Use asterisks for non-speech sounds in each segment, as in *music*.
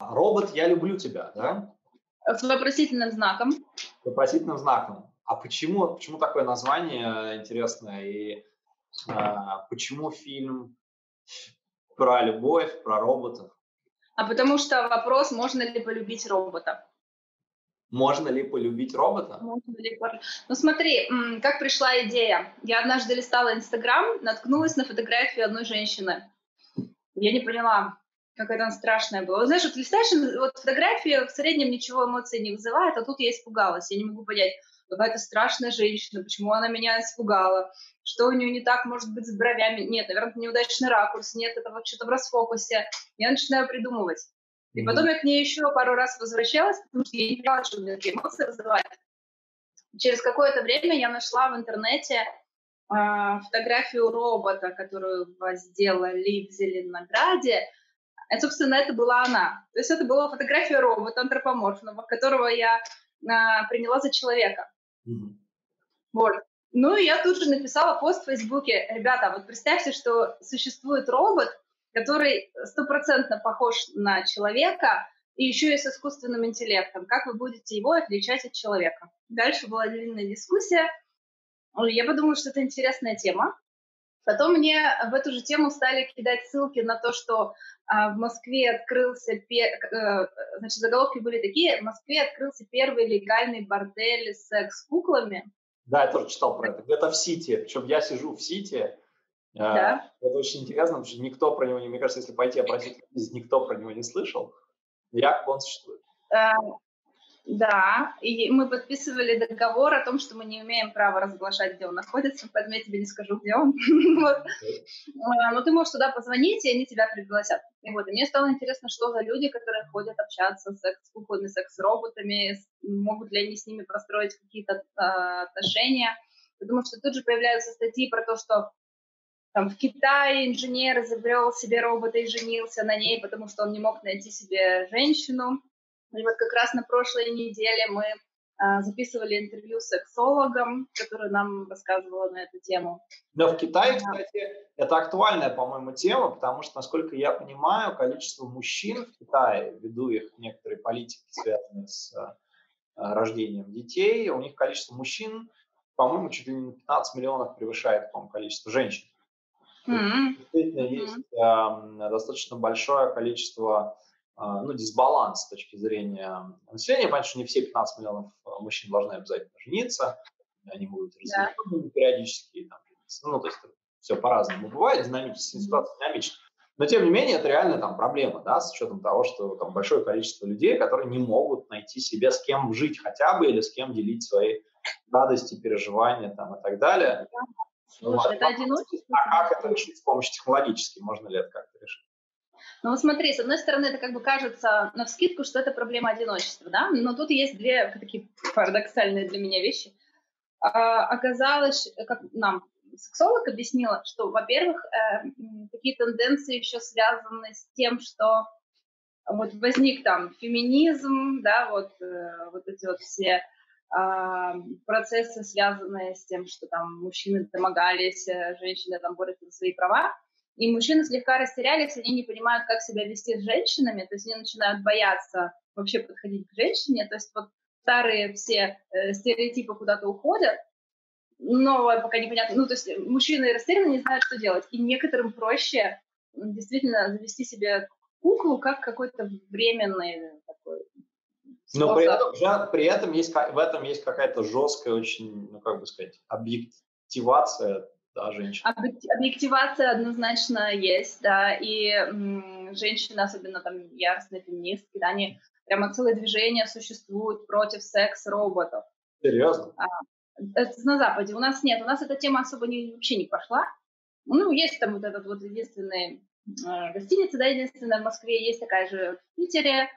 Робот, я люблю тебя, да? С вопросительным знаком. С вопросительным знаком. А почему, почему такое название интересное? И а, почему фильм про любовь, про роботов? А потому что вопрос, можно ли полюбить робота. Можно ли полюбить робота? Можно ли Ну смотри, как пришла идея. Я однажды листала Инстаграм, наткнулась на фотографию одной женщины. Я не поняла, какая она страшная была. знаешь, вот листаешь, вот фотография в среднем ничего эмоций не вызывает, а тут я испугалась. Я не могу понять, какая-то страшная женщина, почему она меня испугала, что у нее не так может быть с бровями. Нет, наверное, неудачный ракурс, нет, это вот что-то в расфокусе. Я начинаю придумывать. И потом я к ней еще пару раз возвращалась, потому что я не поняла, что у меня такие эмоции вызывает. Через какое-то время я нашла в интернете э, фотографию робота, которую сделали в Зеленограде. И, собственно, это была она. То есть это была фотография робота антропоморфного, которого я э, приняла за человека. Mm-hmm. Вот. Ну, и я тут же написала пост в Фейсбуке. Ребята, вот представьте, что существует робот, который стопроцентно похож на человека, и еще и с искусственным интеллектом. Как вы будете его отличать от человека? Дальше была длинная дискуссия. Я подумала, что это интересная тема. Потом мне в эту же тему стали кидать ссылки на то, что а, в Москве открылся, э, значит, заголовки были такие, в Москве открылся первый легальный бордель с секс-куклами. Да, я тоже читал про это. Где-то в Сити. Причем я сижу в Сити, а, да. Это очень интересно, потому что никто про него не, мне кажется, если пойти опросить, никто про него не слышал. Якобы он существует. Да, и мы подписывали договор о том, что мы не имеем права разглашать, где он находится, поэтому я тебе не скажу, где он. *laughs* А, но ты можешь туда позвонить, и они тебя пригласят. И вот, мне стало интересно, что за люди, которые ходят общаться с секс-куклами, секс-роботами, могут ли они с ними построить какие-то а, отношения. Потому что тут же появляются статьи про то, что там в Китае инженер изобрел себе робота и женился на ней, потому что он не мог найти себе женщину. И вот как раз на прошлой неделе мы а, записывали интервью с сексологом, который нам рассказывала на эту тему. Да, в Китае, кстати, это актуальная, по-моему, тема, потому что, насколько я понимаю, количество мужчин в Китае, ввиду их некоторые политики, связанные с а, рождением детей, у них количество мужчин, по-моему, чуть ли не 15 миллионов превышает, по-моему, количество женщин. Mm-hmm. Действительно, mm-hmm. есть э, достаточно большое количество, ну, дисбаланс с точки зрения населения. Понятно, что не все 15 миллионов а, мужчин должны обязательно жениться, они будут развиваться yeah. периодически, там, ну, то есть все по-разному бывает, динамическая ситуация динамична. Но, тем не менее, это реально там проблема, да, с учетом того, что там большое количество людей, которые не могут найти себе с кем жить хотя бы или с кем делить свои радости, переживания там и так далее. Слушай, это одиночество. А как это решить с помощью технологически? Можно ли это как-то решить? Ну смотри, с одной стороны, это как бы кажется на вскидку, что это проблема одиночества, да, но тут есть две такие парадоксальные для меня вещи. А, оказалось, как нам сексолог объяснила, что, во-первых, э, такие тенденции еще связаны с тем, что вот возник там феминизм, да, вот, э, вот эти вот все процессы, связанные с тем, что там мужчины домогались, э, женщины там борются за свои права, и мужчины слегка растерялись, они не понимают, как себя вести с женщинами, то есть они начинают бояться вообще подходить к женщине, то есть вот старые все э, стереотипы куда-то уходят, новое пока непонятно, ну то есть мужчины растеряны, не знают, что делать, и некоторым проще действительно завести себе куклу как какой-то временный такой но при этом, при этом есть, в этом есть какая-то жесткая очень, ну как бы сказать, объективация да, женщин. Объективация однозначно есть, да, и м, женщины, особенно там яростные феминистки, да, они прямо целое движение существует против секс-роботов. Серьезно? А, это на Западе. У нас нет, у нас эта тема особо не, вообще не пошла. Ну, есть там вот этот вот единственный э, гостиница, да, единственная в Москве, есть такая же в Питере,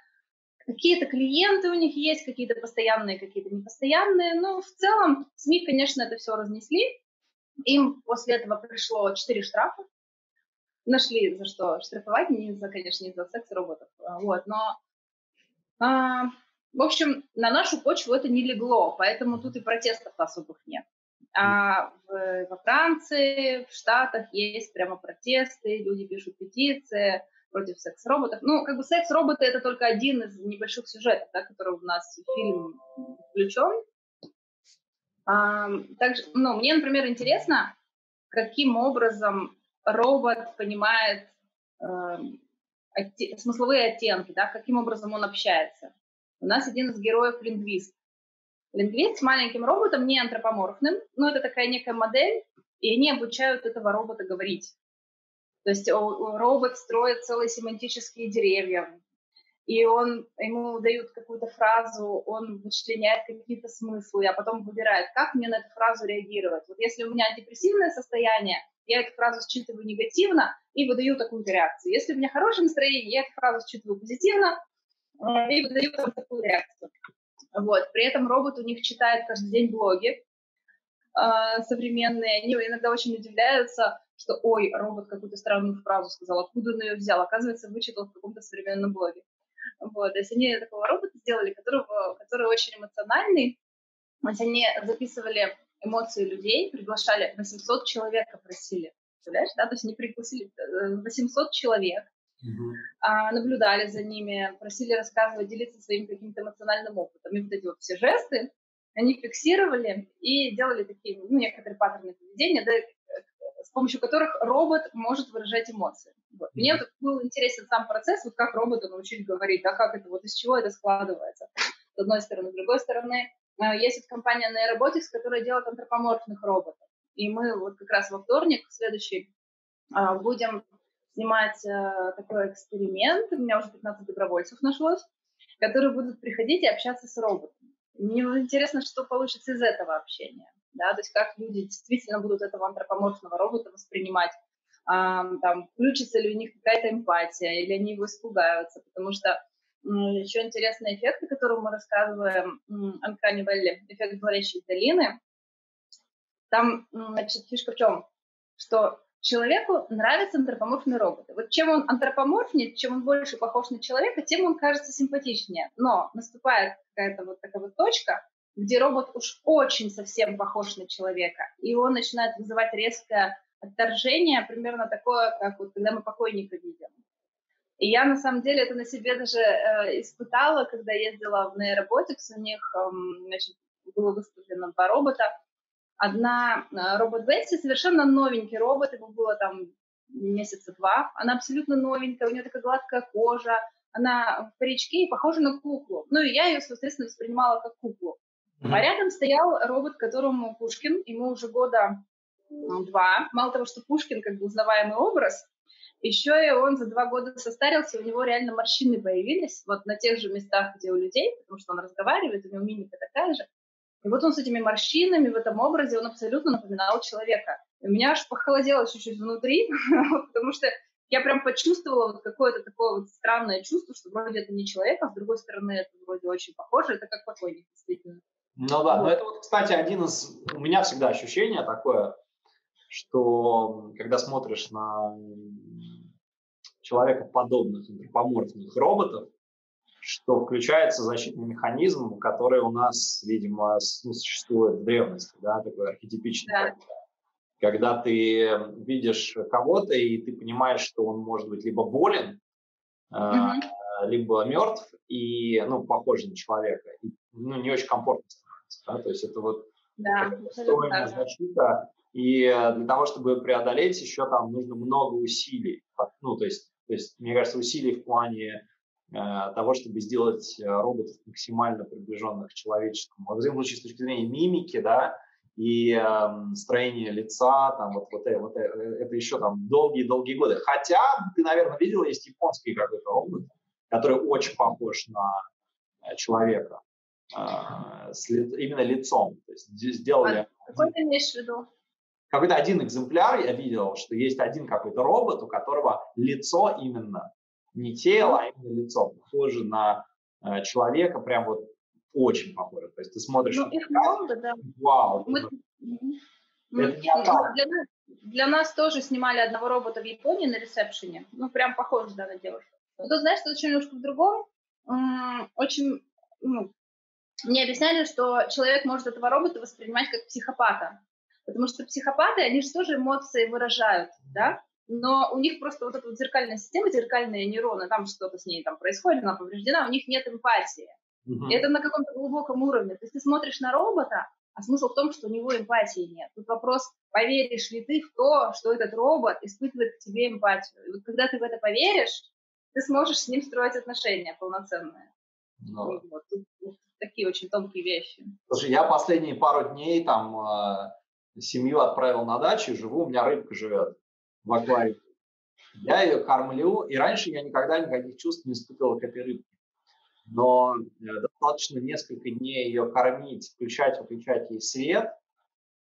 Какие-то клиенты у них есть, какие-то постоянные, какие-то непостоянные. Но в целом СМИ, конечно, это все разнесли. Им после этого пришло 4 штрафа. Нашли за что штрафовать, не за, конечно, не за секс роботов. А, вот, но а, в общем, на нашу почву это не легло, поэтому тут и протестов особых нет. А в, во Франции, в Штатах есть прямо протесты, люди пишут петиции, против секс-роботов. Ну, как бы секс-роботы это только один из небольших сюжетов, да, который у нас фильм включен. Также, ну, мне, например, интересно, каким образом робот понимает э, отте- смысловые оттенки, да, каким образом он общается. У нас один из героев лингвист. Лингвист с маленьким роботом, не антропоморфным, но это такая некая модель, и они обучают этого робота говорить. То есть робот строит целые семантические деревья, и он, ему дают какую-то фразу, он вычленяет какие-то смыслы, а потом выбирает, как мне на эту фразу реагировать. Вот если у меня депрессивное состояние, я эту фразу считываю негативно и выдаю такую реакцию. Если у меня хорошее настроение, я эту фразу считываю позитивно э, и выдаю такую реакцию. Вот. При этом робот у них читает каждый день блоги э, современные. Они иногда очень удивляются, что ой, робот какую-то странную фразу сказал, откуда он ее взял. Оказывается, вычитал в каком-то современном блоге. Вот. То есть они такого робота сделали, которого, который очень эмоциональный. То есть они записывали эмоции людей, приглашали 800 человек, просили. Представляешь, да? То есть они пригласили 800 э, человек, uh-huh. наблюдали за ними, просили рассказывать, делиться своим каким-то эмоциональным опытом. И вот эти вот все жесты они фиксировали и делали такие, ну, некоторые паттерны поведения, да, с помощью которых робот может выражать эмоции. Вот. Мне вот был интересен сам процесс, вот как робота научить говорить, да, как это, вот из чего это складывается, с одной стороны. С другой стороны, э, есть вот компания Neurobotics, которая делает антропоморфных роботов. И мы вот как раз во вторник, следующий, э, будем снимать э, такой эксперимент. У меня уже 15 добровольцев нашлось, которые будут приходить и общаться с роботом. Мне интересно, что получится из этого общения да, то есть как люди действительно будут этого антропоморфного робота воспринимать, а, там, включится ли у них какая-то эмпатия, или они его испугаются, потому что еще интересный эффект, о котором мы рассказываем, Uncanny Valley, эффект говорящей долины, там, значит, фишка в чем? Что человеку нравятся антропоморфные роботы. Вот чем он антропоморфнее, чем он больше похож на человека, тем он кажется симпатичнее. Но наступает какая-то вот такая вот точка, где робот уж очень совсем похож на человека, и он начинает вызывать резкое отторжение, примерно такое, как вот когда мы покойника видим. И я на самом деле это на себе даже э, испытала, когда ездила в Neurobotics, у них э, значит, было выставлено два робота. Одна э, робот Бетси, совершенно новенький робот, ему было там месяца два, она абсолютно новенькая, у нее такая гладкая кожа, она в паричке и похожа на куклу. Ну и я ее, соответственно, воспринимала как куклу. А рядом стоял робот, которому Пушкин, ему уже года два. Мало того, что Пушкин как бы узнаваемый образ, еще и он за два года состарился, у него реально морщины появились, вот на тех же местах, где у людей, потому что он разговаривает, у него мимика такая же. И вот он с этими морщинами в этом образе, он абсолютно напоминал человека. И у меня аж похолодело чуть-чуть внутри, *laughs* потому что я прям почувствовала вот какое-то такое вот странное чувство, что вроде это не человек, а с другой стороны это вроде очень похоже, это как покойник, действительно. Ну да, но это вот, кстати, один из... У меня всегда ощущение такое, что когда смотришь на человекоподобных антропоморфных роботов, что включается защитный механизм, который у нас, видимо, ну, существует в древности, да, такой архетипичный. Да. Когда ты видишь кого-то, и ты понимаешь, что он может быть либо болен, mm-hmm. либо мертв, и, ну, похож на человека, и, ну, не очень комфортно да, то есть это вот да, встроенная защита, и э, для того, чтобы преодолеть, еще там нужно много усилий, ну, то есть, то есть мне кажется, усилий в плане э, того, чтобы сделать э, роботов максимально приближенных к человеческому. Во всяком случае, с точки зрения мимики, да, и э, строение лица, там вот, вот, вот это еще там долгие-долгие годы. Хотя, ты, наверное, видел, есть японский какой-то робот, который очень похож на человека. А, с именно лицом. То есть сделали... А какой ты имеешь в виду? Какой-то один экземпляр я видел, что есть один какой-то робот, у которого лицо именно, не тело, а именно лицо, похоже на э, человека, прям вот очень похоже. То есть ты смотришь... Ну, их много, да. Вау. Мы, мы, для, нас, для нас тоже снимали одного робота в Японии на ресепшене. Ну, прям похож, да, на девушку. Но тут, знаешь, что очень немножко в другом. Очень, ну, мне объясняли, что человек может этого робота воспринимать как психопата. Потому что психопаты, они же тоже эмоции выражают, да? но у них просто вот эта вот зеркальная система, зеркальные нейроны, там что-то с ней там происходит, она повреждена, у них нет эмпатии. Mm-hmm. И это на каком-то глубоком уровне. То есть ты смотришь на робота, а смысл в том, что у него эмпатии нет. Тут вопрос, поверишь ли ты в то, что этот робот испытывает к тебе эмпатию. И вот когда ты в это поверишь, ты сможешь с ним строить отношения полноценные. Ну. Вот, тут такие очень тонкие вещи. Слушай, я последние пару дней там э, семью отправил на дачу, живу, у меня рыбка живет в аквариуме. Я ее кормлю, и раньше я никогда никаких чувств не испытывал к этой рыбке но э, достаточно несколько дней ее кормить, включать, выключать ей свет,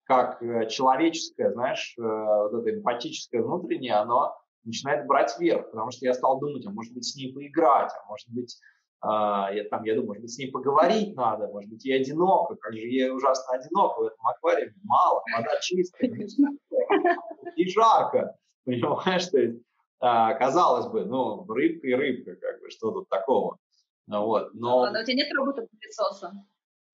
как э, человеческое, знаешь, э, вот это эмпатическое внутреннее, оно начинает брать верх, потому что я стал думать, а может быть с ней поиграть, а может быть, я, там, я думаю, может быть с ней поговорить надо, может быть ей одиноко, как же ей ужасно одиноко в этом аквариуме, мало, вода чистая, и жарко, понимаешь, то есть, казалось бы, ну, рыбка и рыбка, как бы, что тут такого. Ну вот, но... но у тебя нет робота-пылесоса?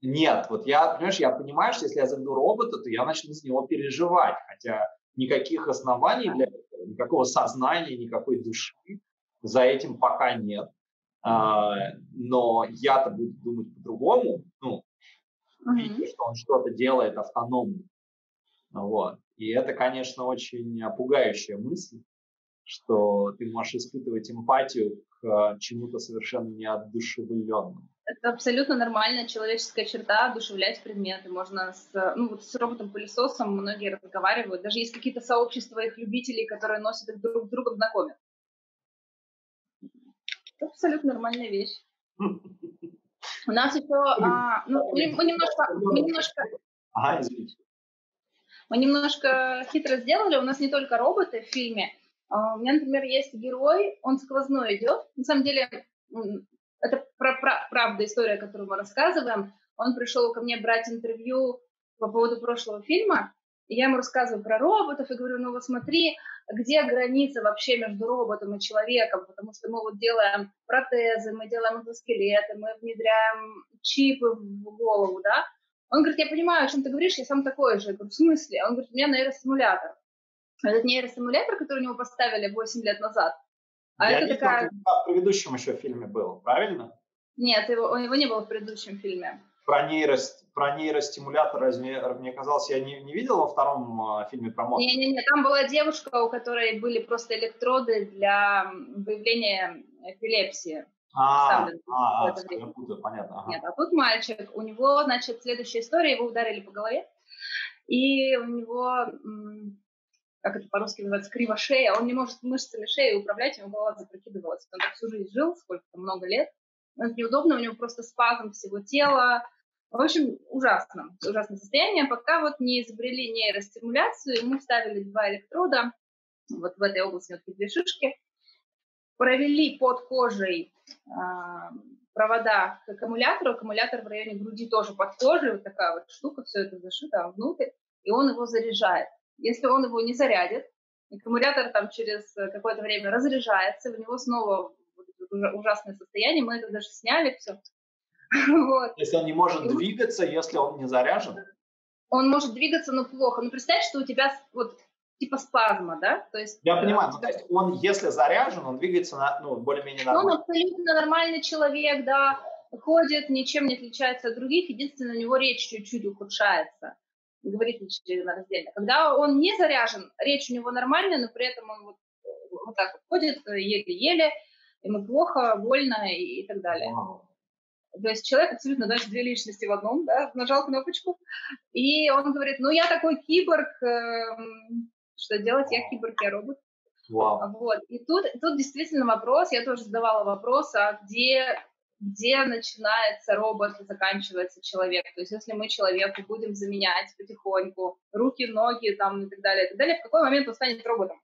Нет, вот я, понимаешь, я понимаю, что если я заведу робота, то я начну за него переживать, хотя никаких оснований для этого, никакого сознания, никакой души за этим пока нет. А, но я-то буду думать по-другому, ну, mm-hmm. что он что-то делает автономно. Вот. И это, конечно, очень пугающая мысль, что ты можешь испытывать эмпатию к чему-то совершенно неодушевленному. Это абсолютно нормальная человеческая черта одушевлять предметы. Можно с, ну, вот с роботом-пылесосом многие разговаривают. Даже есть какие-то сообщества их любителей, которые носят их друг с другом знакомят. Это абсолютно нормальная вещь. *laughs* У нас еще, а, ну, мы, немножко, мы немножко, ага, мы немножко хитро сделали. У нас не только роботы в фильме, а, у меня, например, есть герой, он сквозной идет. На самом деле, это про, про, правда история, которую мы рассказываем. Он пришел ко мне брать интервью по поводу прошлого фильма, и я ему рассказываю про роботов и говорю, ну вот смотри, где граница вообще между роботом и человеком, потому что мы вот делаем протезы, мы делаем экзоскелеты, мы внедряем чипы в голову, да. Он говорит, я понимаю, о чем ты говоришь, я сам такой же. Я говорю, в смысле? Он говорит, у меня нейростимулятор этот нейростимулятор, который у него поставили 8 лет назад. А Я это видел, такая... в предыдущем еще фильме был, правильно? Нет, его, у него не было в предыдущем фильме. Про, нейро, про нейростимулятор, разве, мне казалось, я не, не видел во втором э, фильме про мозг? Не-не-не, там была девушка, у которой были просто электроды для выявления эпилепсии. А, а, а я путаю, понятно. Ага. Нет, а тут мальчик, у него, значит, следующая история, его ударили по голове, и у него как это по-русски называется, криво шея, он не может мышцами шеи управлять, ему голова запрокидывалась. Он так всю жизнь жил, сколько-то, много лет. Это неудобно, у него просто спазм всего тела. В общем, ужасно, ужасное состояние. Пока вот не изобрели нейростимуляцию, ему вставили два электрода, вот в этой области вот две шишки, провели под кожей э, провода к аккумулятору, аккумулятор в районе груди тоже под кожей, вот такая вот штука, все это зашито внутрь, и он его заряжает. Если он его не зарядит, аккумулятор там через какое-то время разряжается, у него снова ужасное состояние, мы это даже сняли, все. *laughs* вот. Если он не может двигаться, если он не заряжен? Он может двигаться, но плохо. Ну, представь, что у тебя вот типа спазма, да? То есть, Я понимаю, тебя... то есть он, если заряжен, он двигается на, ну, более-менее нормально. Ну, он абсолютно нормальный человек, да, ходит, ничем не отличается от других, единственное, у него речь чуть-чуть ухудшается говорит членораздельно. Когда он не заряжен, речь у него нормальная, но при этом он вот, вот так вот ходит еле-еле, ему плохо, больно и, и так далее. Wow. То есть человек абсолютно, даже две личности в одном, да, нажал кнопочку, и он говорит, ну я такой киборг, э, что делать, я киборг, я робот. Wow. Вот. И тут, тут действительно вопрос, я тоже задавала вопрос, а где где начинается робот и заканчивается человек. То есть если мы человеку будем заменять потихоньку руки, ноги там, и так далее, и так далее, в какой момент он станет роботом?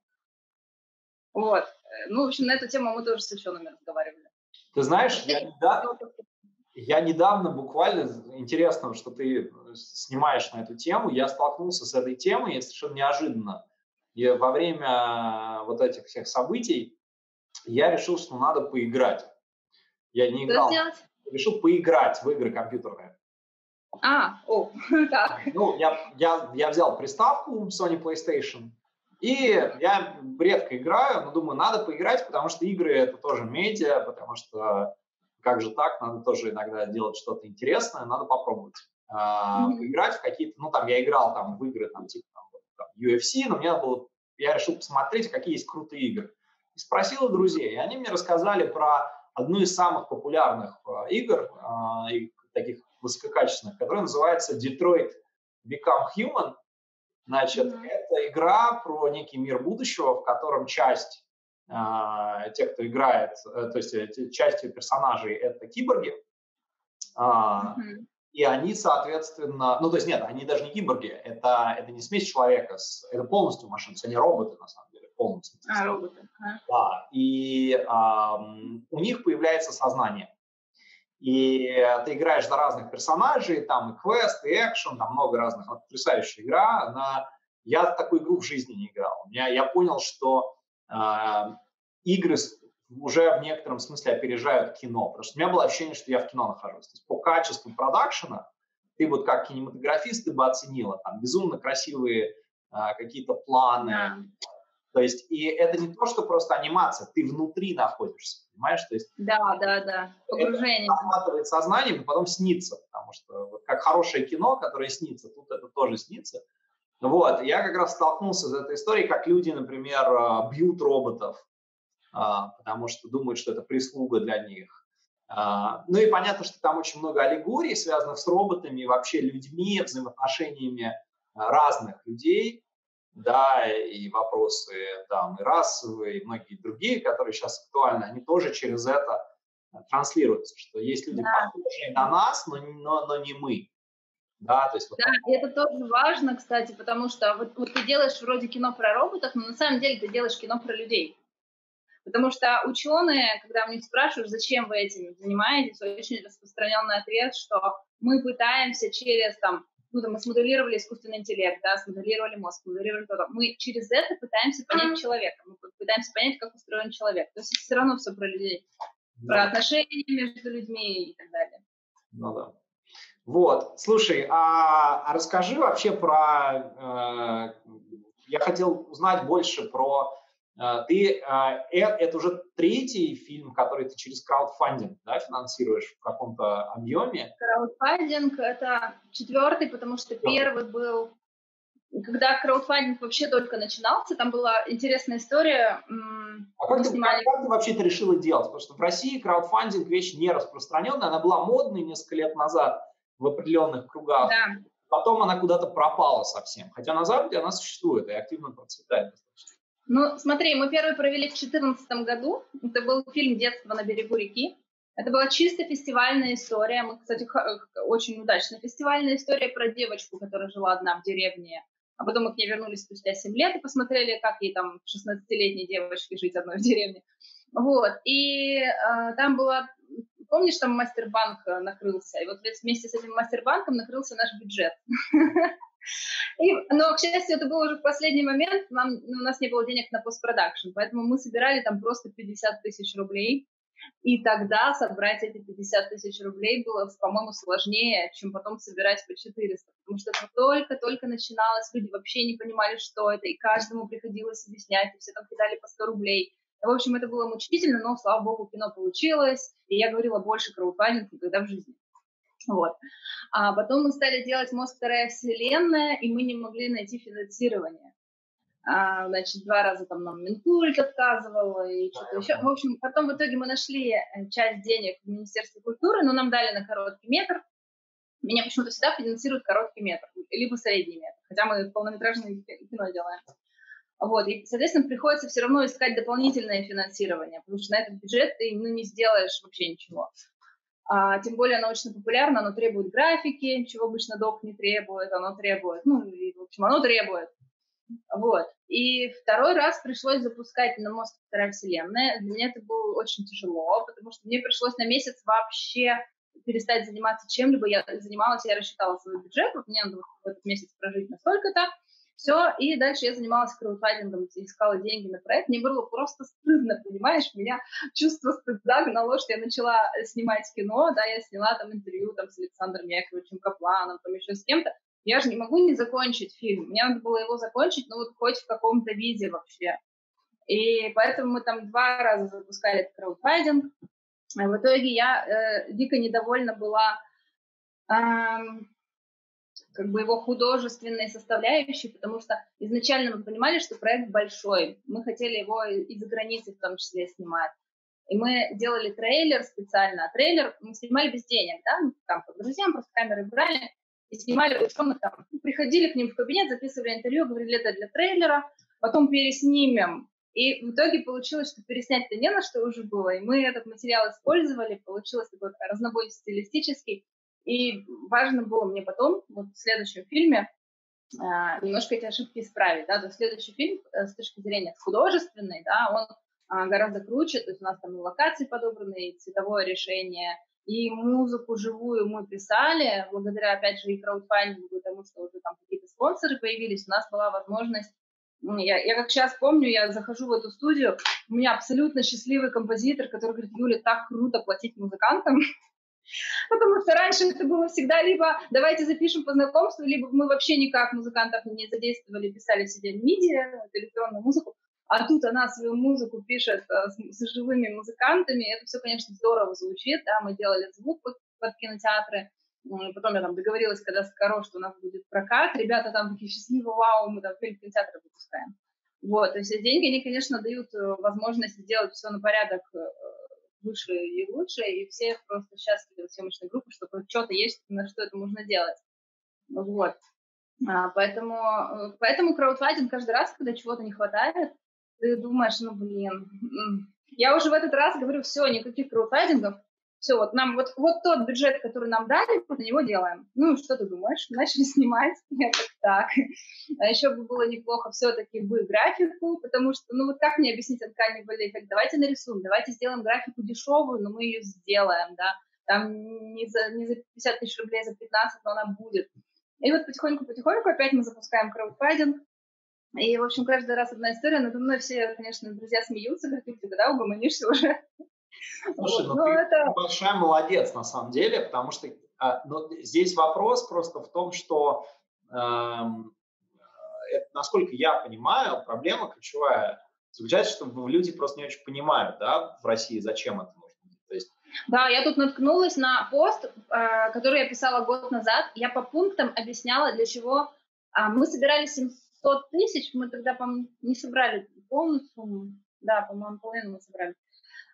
Вот. Ну, в общем, на эту тему мы тоже с учеными разговаривали. Ты знаешь, я, недавно, я недавно буквально, интересно, что ты снимаешь на эту тему, я столкнулся с этой темой совершенно неожиданно. И во время вот этих всех событий я решил, что надо поиграть. Я не играл. Решил поиграть в игры компьютерные. А, о, *laughs* так. Ну, я, я, я взял приставку Sony PlayStation, И я редко играю, но думаю, надо поиграть, потому что игры это тоже медиа, потому что как же так, надо тоже иногда делать что-то интересное, надо попробовать. А, mm-hmm. Играть в какие-то, ну там я играл там в игры там типа там, UFC, но мне было, я решил посмотреть, какие есть крутые игры. И спросил у друзей, и они мне рассказали про одну из самых популярных э, игр, э, таких высококачественных, которая называется Detroit Become Human. Значит, mm-hmm. это игра про некий мир будущего, в котором часть э, тех, кто играет, э, то есть э, частью персонажей это киборги, mm-hmm. и они, соответственно, ну то есть нет, они даже не киборги, это, это не смесь человека, с, это полностью машины, они роботы на самом деле, полностью. А, роботы. А. Да, и э, у них появляется сознание. И ты играешь за разных персонажей, там и квест, и экшен, там много разных. Потрясающая игра. Она... Я такую игру в жизни не играл. Я, я понял, что игры уже в некотором смысле опережают кино. Потому что у меня было ощущение, что я в кино нахожусь. То есть по качеству продакшена ты вот как кинематографист ты бы оценила. Там безумно красивые э, какие-то планы, yeah то есть, и это не то, что просто анимация, ты внутри находишься, понимаешь? То есть, да, да, да, погружение. охватывает сознание, но потом снится, потому что вот как хорошее кино, которое снится, тут это тоже снится. Вот, я как раз столкнулся с этой историей, как люди, например, а, бьют роботов, а, потому что думают, что это прислуга для них. А, ну и понятно, что там очень много аллегорий, связанных с роботами, вообще людьми, взаимоотношениями разных людей да, и вопросы там и расовые, и многие другие, которые сейчас актуальны, они тоже через это транслируются, что есть люди да. похожие на нас, но, но, но не мы. Да, то есть вот да, и это тоже важно, кстати, потому что вот, вот ты делаешь вроде кино про роботов, но на самом деле ты делаешь кино про людей. Потому что ученые, когда у них спрашиваешь, зачем вы этим занимаетесь, очень распространенный ответ, что мы пытаемся через там ну, там, мы смоделировали искусственный интеллект, да, смоделировали мозг, смоделировали то Мы через это пытаемся понять человека, мы пытаемся понять, как устроен человек. То есть это все равно все про людей, да. про отношения между людьми и так далее. Ну да. Вот, слушай, а, а расскажи вообще про... Э, я хотел узнать больше про а, ты, а, э, это уже третий фильм, который ты через краудфандинг да, финансируешь в каком-то объеме? Краудфандинг – это четвертый, потому что первый был, когда краудфандинг вообще только начинался, там была интересная история. А как ты, снимали... как ты вообще это решила делать? Потому что в России краудфандинг – вещь не распространенная, она была модной несколько лет назад в определенных кругах. Да. Потом она куда-то пропала совсем. Хотя на Западе она существует и активно процветает достаточно. Ну, смотри, мы первый провели в 2014 году. Это был фильм «Детство на берегу реки». Это была чисто фестивальная история. Мы, кстати, очень удачная фестивальная история про девочку, которая жила одна в деревне. А потом мы к ней вернулись спустя 7 лет и посмотрели, как ей там 16-летней девочке жить одной в деревне. Вот. И э, там была... Помнишь, там мастер-банк накрылся? И вот вместе с этим мастер-банком накрылся наш бюджет. *laughs* И, но, к счастью, это был уже в последний момент, нам, ну, у нас не было денег на постпродакшн, поэтому мы собирали там просто 50 тысяч рублей, и тогда собрать эти 50 тысяч рублей было, по-моему, сложнее, чем потом собирать по 400, потому что это только-только начиналось, люди вообще не понимали, что это, и каждому приходилось объяснять, и все там кидали по 100 рублей. В общем, это было мучительно, но, слава богу, кино получилось, и я говорила больше краудфандинг никогда в жизни. Вот. А потом мы стали делать «Мозг. Вторая вселенная», и мы не могли найти финансирование. А, значит, два раза там нам Минкульт отказывал и что-то еще. В общем, потом в итоге мы нашли э, часть денег в Министерстве культуры, но нам дали на короткий метр. Меня почему-то всегда финансируют короткий метр, либо средний метр, хотя мы полнометражное кино делаем. Вот, и, соответственно, приходится все равно искать дополнительное финансирование, потому что на этот бюджет ты ну, не сделаешь вообще ничего а, тем более научно популярно, оно требует графики, чего обычно док не требует, оно требует, ну, и, в общем, оно требует. Вот. И второй раз пришлось запускать на мост вторая вселенная. Для меня это было очень тяжело, потому что мне пришлось на месяц вообще перестать заниматься чем-либо. Я занималась, я рассчитала свой бюджет, вот мне надо в этот месяц прожить настолько-то, все, и дальше я занималась краудфандингом, искала деньги на проект. Мне было просто стыдно, понимаешь? Меня чувство стыда гнало, что я начала снимать кино, да, я сняла там интервью там с Александром Яковлевичем Капланом, там еще с кем-то. я же не могу не закончить фильм. Мне надо было его закончить, ну вот хоть в каком-то виде вообще. И поэтому мы там два раза запускали этот краудфандинг. А в итоге я э, дико недовольна была э, как бы его художественной составляющей, потому что изначально мы понимали, что проект большой. Мы хотели его из-за границы в том числе снимать. И мы делали трейлер специально. А трейлер мы снимали без денег, да, ну, там, по друзьям просто камеры брали и снимали, условно, там, ну, приходили к ним в кабинет, записывали интервью, говорили, это для трейлера, потом переснимем. И в итоге получилось, что переснять-то не на что уже было, и мы этот материал использовали, получилось такой разнобой стилистический, и важно было мне потом, вот в следующем фильме, а, немножко эти ошибки исправить, да, то есть следующий фильм э, с точки зрения художественной, да, он а, гораздо круче, то есть у нас там и локации подобраны, и цветовое решение, и музыку живую мы писали, благодаря, опять же, и краудфандингу, потому что уже там какие-то спонсоры появились, у нас была возможность я, я как сейчас помню, я захожу в эту студию, у меня абсолютно счастливый композитор, который говорит, Юля, так круто платить музыкантам, *laughs* потому что раньше это было всегда либо давайте запишем по знакомству, либо мы вообще никак музыкантов не задействовали, писали себе MIDI, электронную музыку, а тут она свою музыку пишет э, с, с живыми музыкантами. Это все, конечно, здорово звучит. Да, мы делали звук под, под кинотеатры. Потом я там договорилась, когда с Каро, что у нас будет прокат. Ребята там такие счастливые, вау, мы там фильм кинотеатры выпускаем. Вот, то есть деньги, они, конечно, дают э, возможность сделать все на порядок э, выше и лучше, и все просто счастливы съемочной группы, что что-то есть, на что это можно делать. Вот. А, поэтому, поэтому краудфандинг каждый раз, когда чего-то не хватает, ты думаешь, ну, блин, я уже в этот раз говорю, все, никаких краудфандингов, все, вот нам, вот, вот тот бюджет, который нам дали, на него делаем. Ну, что ты думаешь? *laughs* Начали снимать. *laughs* Я так, так. А еще бы было неплохо все-таки бы графику, потому что, ну, вот как мне объяснить uncanny как давайте нарисуем, давайте сделаем графику дешевую, но мы ее сделаем, да, там не за, не за 50 тысяч рублей, за 15, но она будет. И вот потихоньку-потихоньку опять мы запускаем краудфандинг, и, в общем, каждый раз одна история. Надо мной все, конечно, друзья смеются, говорят, ты когда угомонишься уже? Слушай, ну ты это... большая молодец на самом деле, потому что а, ну, здесь вопрос просто в том, что, эм, это, насколько я понимаю, проблема ключевая заключается, что люди просто не очень понимают, да, в России, зачем это нужно. То есть да, я тут наткнулась на пост, э, который я писала год назад. Я по пунктам объясняла, для чего э, мы собирали 700 тысяч. Мы тогда, по-моему, не собрали полную сумму. Да, по-моему, половину мы собрали.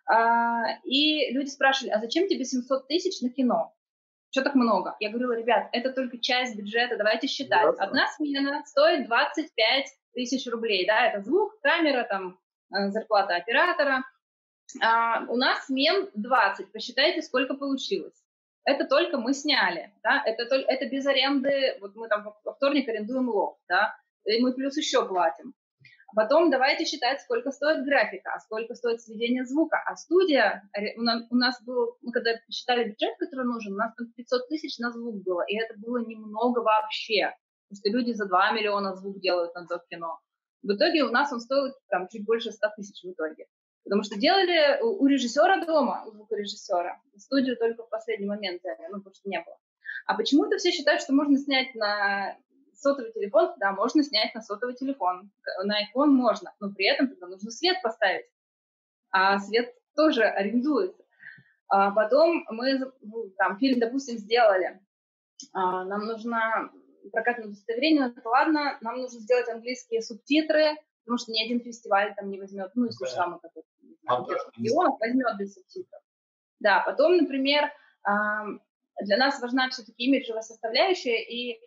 А, и люди спрашивали, а зачем тебе 700 тысяч на кино? Что так много? Я говорила, ребят, это только часть бюджета, давайте считать. Ясно. Одна смена стоит 25 тысяч рублей, да, это звук, камера, там, э, зарплата оператора. А, у нас смен 20, посчитайте, сколько получилось. Это только мы сняли, да, это, это без аренды, вот мы там во вторник арендуем лофт, да, и мы плюс еще платим. Потом давайте считать, сколько стоит графика, а сколько стоит сведение звука. А студия, у нас был, мы когда считали бюджет, который нужен, у нас там 500 тысяч на звук было, и это было немного вообще. Потому что люди за 2 миллиона звук делают на кино. В итоге у нас он стоил там чуть больше 100 тысяч в итоге. Потому что делали у режиссера дома, у звукорежиссера, студию только в последний момент ну, потому что не было. А почему-то все считают, что можно снять на сотовый телефон, да, можно снять на сотовый телефон. На iPhone можно, но при этом тогда нужно свет поставить. А свет тоже арендуется. А потом мы ну, там фильм, допустим, сделали. А, нам нужно прокатное удостоверение, это ладно, нам нужно сделать английские субтитры, потому что ни один фестиваль там не возьмет, ну, если уж там какой-то регион возьмет без субтитров. Да, потом, например, для нас важна все-таки имиджевая составляющая, и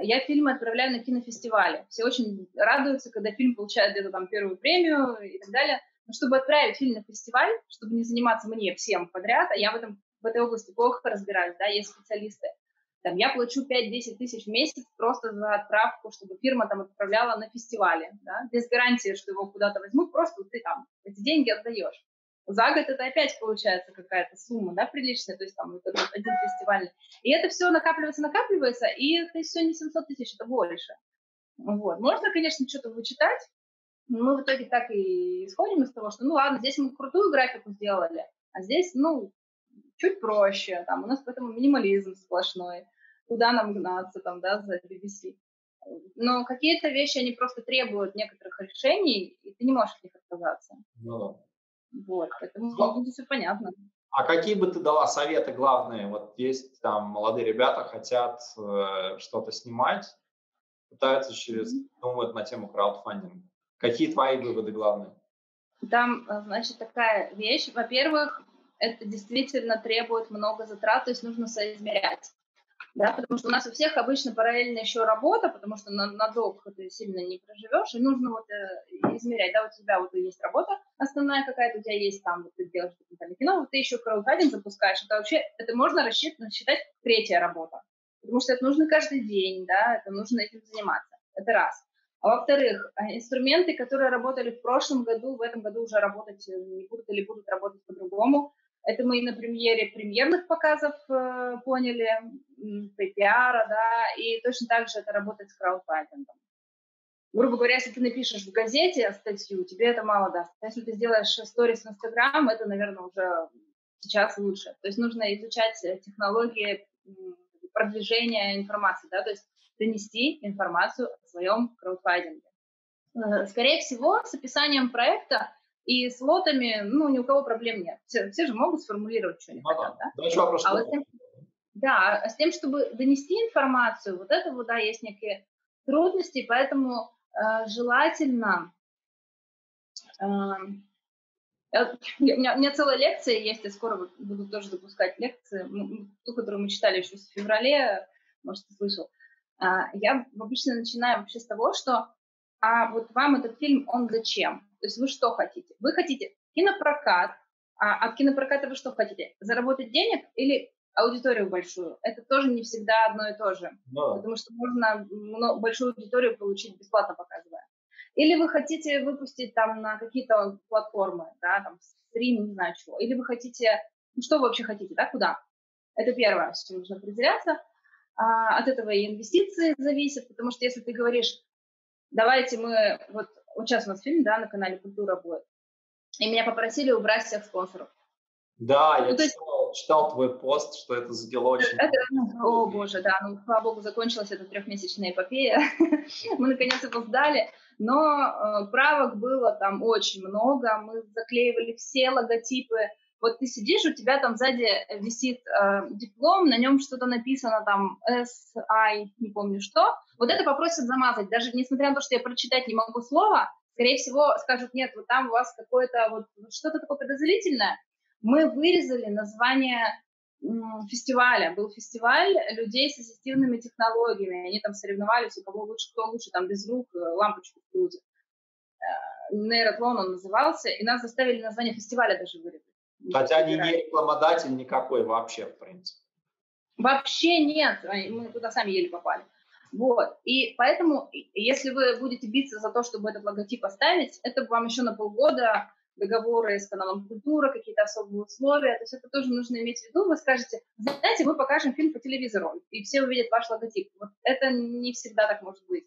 я фильмы отправляю на кинофестивали. Все очень радуются, когда фильм получает где-то там первую премию и так далее. Но чтобы отправить фильм на фестиваль, чтобы не заниматься мне всем подряд, а я в, этом, в этой области плохо разбираюсь, да, есть специалисты, там, я плачу 5-10 тысяч в месяц просто за отправку, чтобы фирма там отправляла на фестивале, да, без гарантии, что его куда-то возьмут, просто ты там эти деньги отдаешь. За год это опять получается какая-то сумма, да, приличная, то есть там вот один фестиваль. И это все накапливается, накапливается, и это все не 700 тысяч, это больше. Вот. Можно, конечно, что-то вычитать, но мы в итоге так и исходим из того, что, ну ладно, здесь мы крутую графику сделали, а здесь, ну, чуть проще, там у нас поэтому минимализм сплошной. куда нам гнаться там, да, за BBC. Но какие-то вещи, они просто требуют некоторых решений, и ты не можешь от них отказаться. Ну. Вот, поэтому ну, все понятно. А какие бы ты дала советы главные? Вот есть там молодые ребята, хотят э, что-то снимать, пытаются через, mm-hmm. думают на тему краудфандинга. Какие твои выводы главные? Там, э, значит, такая вещь. Во-первых, это действительно требует много затрат, то есть нужно соизмерять да, потому что у нас у всех обычно параллельно еще работа, потому что на, на долг ты сильно не проживешь, и нужно вот э, измерять, да, у тебя вот есть работа основная какая-то, у тебя есть там, вот ты делаешь документальное кино, вот ты еще краудфандинг запускаешь, это вообще, это можно рассчитать, считать третья работа, потому что это нужно каждый день, да, это нужно этим заниматься, это раз. А во-вторых, а, инструменты, которые работали в прошлом году, в этом году уже работать не будут или будут работать по-другому, это мы и на премьере премьерных показов э, поняли, пиара, да, и точно так же это работает с краудфандингом. Грубо говоря, если ты напишешь в газете статью, тебе это мало даст. Если ты сделаешь сторис в Инстаграм, это, наверное, уже сейчас лучше. То есть нужно изучать э, технологии продвижения информации, да, то есть донести информацию о своем краудфандинге. Э, скорее всего, с описанием проекта и с лотами, ну, ни у кого проблем нет. Все, все же могут сформулировать, что они ну, хотят, да? да? вопрос, а вот тем, да, а с тем, чтобы донести информацию, вот это вот, да, есть некие трудности, поэтому э, желательно... Э, *laughs* у, меня, у меня целая лекция есть, я скоро буду тоже запускать лекции, ту, которую мы читали еще в феврале, может, ты слышал. А, я обычно начинаю вообще с того, что а вот вам этот фильм, он зачем? То есть вы что хотите? Вы хотите кинопрокат, а от кинопроката вы что хотите? Заработать денег или аудиторию большую? Это тоже не всегда одно и то же, да. потому что можно большую аудиторию получить бесплатно показывая. Или вы хотите выпустить там на какие-то платформы, да, там стрим, не знаю чего. Или вы хотите, ну что вы вообще хотите, да, куда? Это первое, с чем нужно определяться. А, от этого и инвестиции зависят, потому что если ты говоришь, давайте мы, вот, вот сейчас у нас фильм, да, на канале «Культура» будет, и меня попросили убрать всех спонсоров. Да, я ну, читал, есть... читал твой пост, что это задело очень... Это, ну, о боже, да, ну, слава богу, закончилась эта трехмесячная эпопея. *laughs* мы наконец его сдали, но э, правок было там очень много, мы заклеивали все логотипы, вот ты сидишь, у тебя там сзади висит э, диплом, на нем что-то написано там S, I, не помню что. Вот это попросят замазать, даже несмотря на то, что я прочитать не могу слово, скорее всего скажут, нет, вот там у вас какое-то вот что-то такое подозрительное. Мы вырезали название фестиваля. Был фестиваль людей с ассистивными технологиями. Они там соревновались, у кого лучше, кто лучше, там без рук э, лампочку крутит. Э, Нейротлон он назывался, и нас заставили название фестиваля даже вырезать. Хотя они не рекламодатель никакой вообще, в принципе. Вообще нет, мы туда сами еле попали. Вот, и поэтому, если вы будете биться за то, чтобы этот логотип оставить, это вам еще на полгода договоры с каналом «Культура», какие-то особые условия, то есть это тоже нужно иметь в виду. Вы скажете, знаете, мы покажем фильм по телевизору, и все увидят ваш логотип. Вот это не всегда так может быть.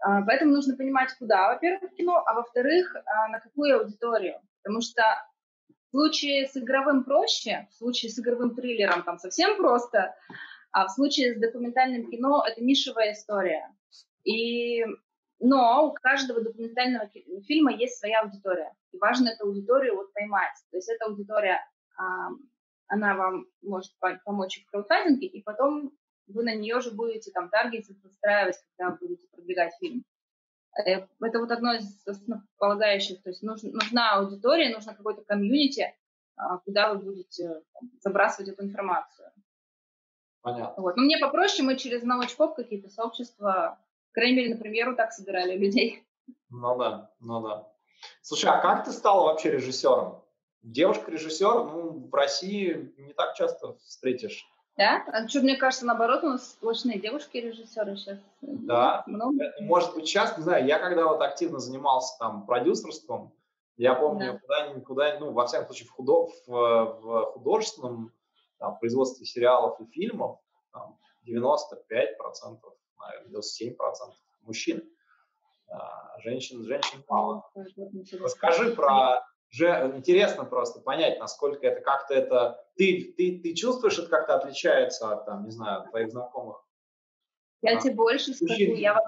А, поэтому нужно понимать, куда, во-первых, кино, а во-вторых, а, на какую аудиторию. Потому что в случае с игровым проще, в случае с игровым триллером там совсем просто, а в случае с документальным кино это нишевая история. И, но у каждого документального фильма есть своя аудитория. И важно эту аудиторию вот поймать. То есть эта аудитория, она вам может помочь в краудфандинге, и потом вы на нее же будете там таргетить, настраивать, когда будете продвигать фильм. Э, это вот одно из основополагающих, то есть нужна, аудитория, нужно какой-то комьюнити, а, куда вы будете забрасывать эту информацию. Понятно. Вот. Но мне попроще, мы через новичков какие-то сообщества, в крайней мере, например, так собирали людей. Ну да, ну да. Слушай, а как ты стала вообще режиссером? Девушка-режиссер, ну, в России не так часто встретишь. Да? А что, мне кажется, наоборот, у нас сплошные девушки-режиссеры сейчас. Да. Много. Может быть, сейчас, не знаю, я когда вот активно занимался там продюсерством, я помню, да. куда, куда, ну, во всяком случае, в, худо, в, в художественном там, производстве сериалов и фильмов там, 95%, наверное, 97% мужчин. А, женщин, женщин мало. Расскажи про уже интересно просто понять, насколько это как-то это... Ты, ты, ты чувствуешь, это как-то отличается от, там, не знаю, твоих знакомых? Я а, тебе больше скажу. Я,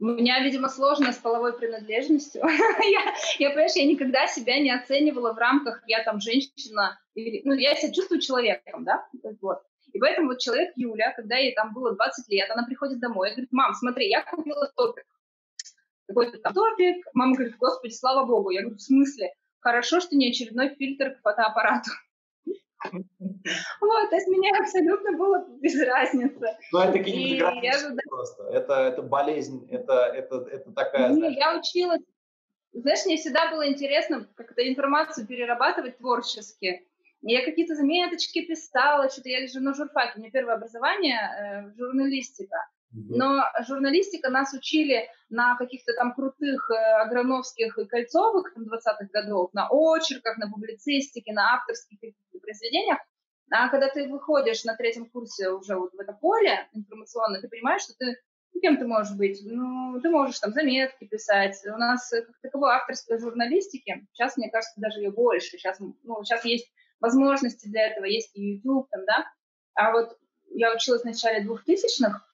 у меня, видимо, сложно с половой принадлежностью. *laughs* я, я, понимаешь, я никогда себя не оценивала в рамках, я там женщина, или, ну, я себя чувствую человеком, да, вот. И поэтому вот человек Юля, когда ей там было 20 лет, она приходит домой и говорит, мам, смотри, я купила топик. Какой-то там топик. Мама говорит, господи, слава богу. Я говорю, в смысле? Хорошо, что не очередной фильтр к фотоаппарату. Вот, то есть мне абсолютно было без разницы. Ну, это кинематография просто. Это, это болезнь, это, это, это такая... Не, я училась. Знаешь, мне всегда было интересно как-то информацию перерабатывать творчески. Я какие-то заметочки писала, что-то я же на журфаке, у меня первое образование э, журналистика. Но журналистика нас учили на каких-то там крутых э, аграновских и кольцовых там, 20-х годов, на очерках, на публицистике, на авторских произведениях. А когда ты выходишь на третьем курсе уже вот в это поле информационное, ты понимаешь, что ты ну, кем ты можешь быть? Ну, ты можешь там заметки писать. У нас как таковой авторской журналистики, сейчас, мне кажется, даже ее больше. Сейчас, ну, сейчас есть возможности для этого, есть и YouTube, там, да. А вот я училась в начале 2000-х,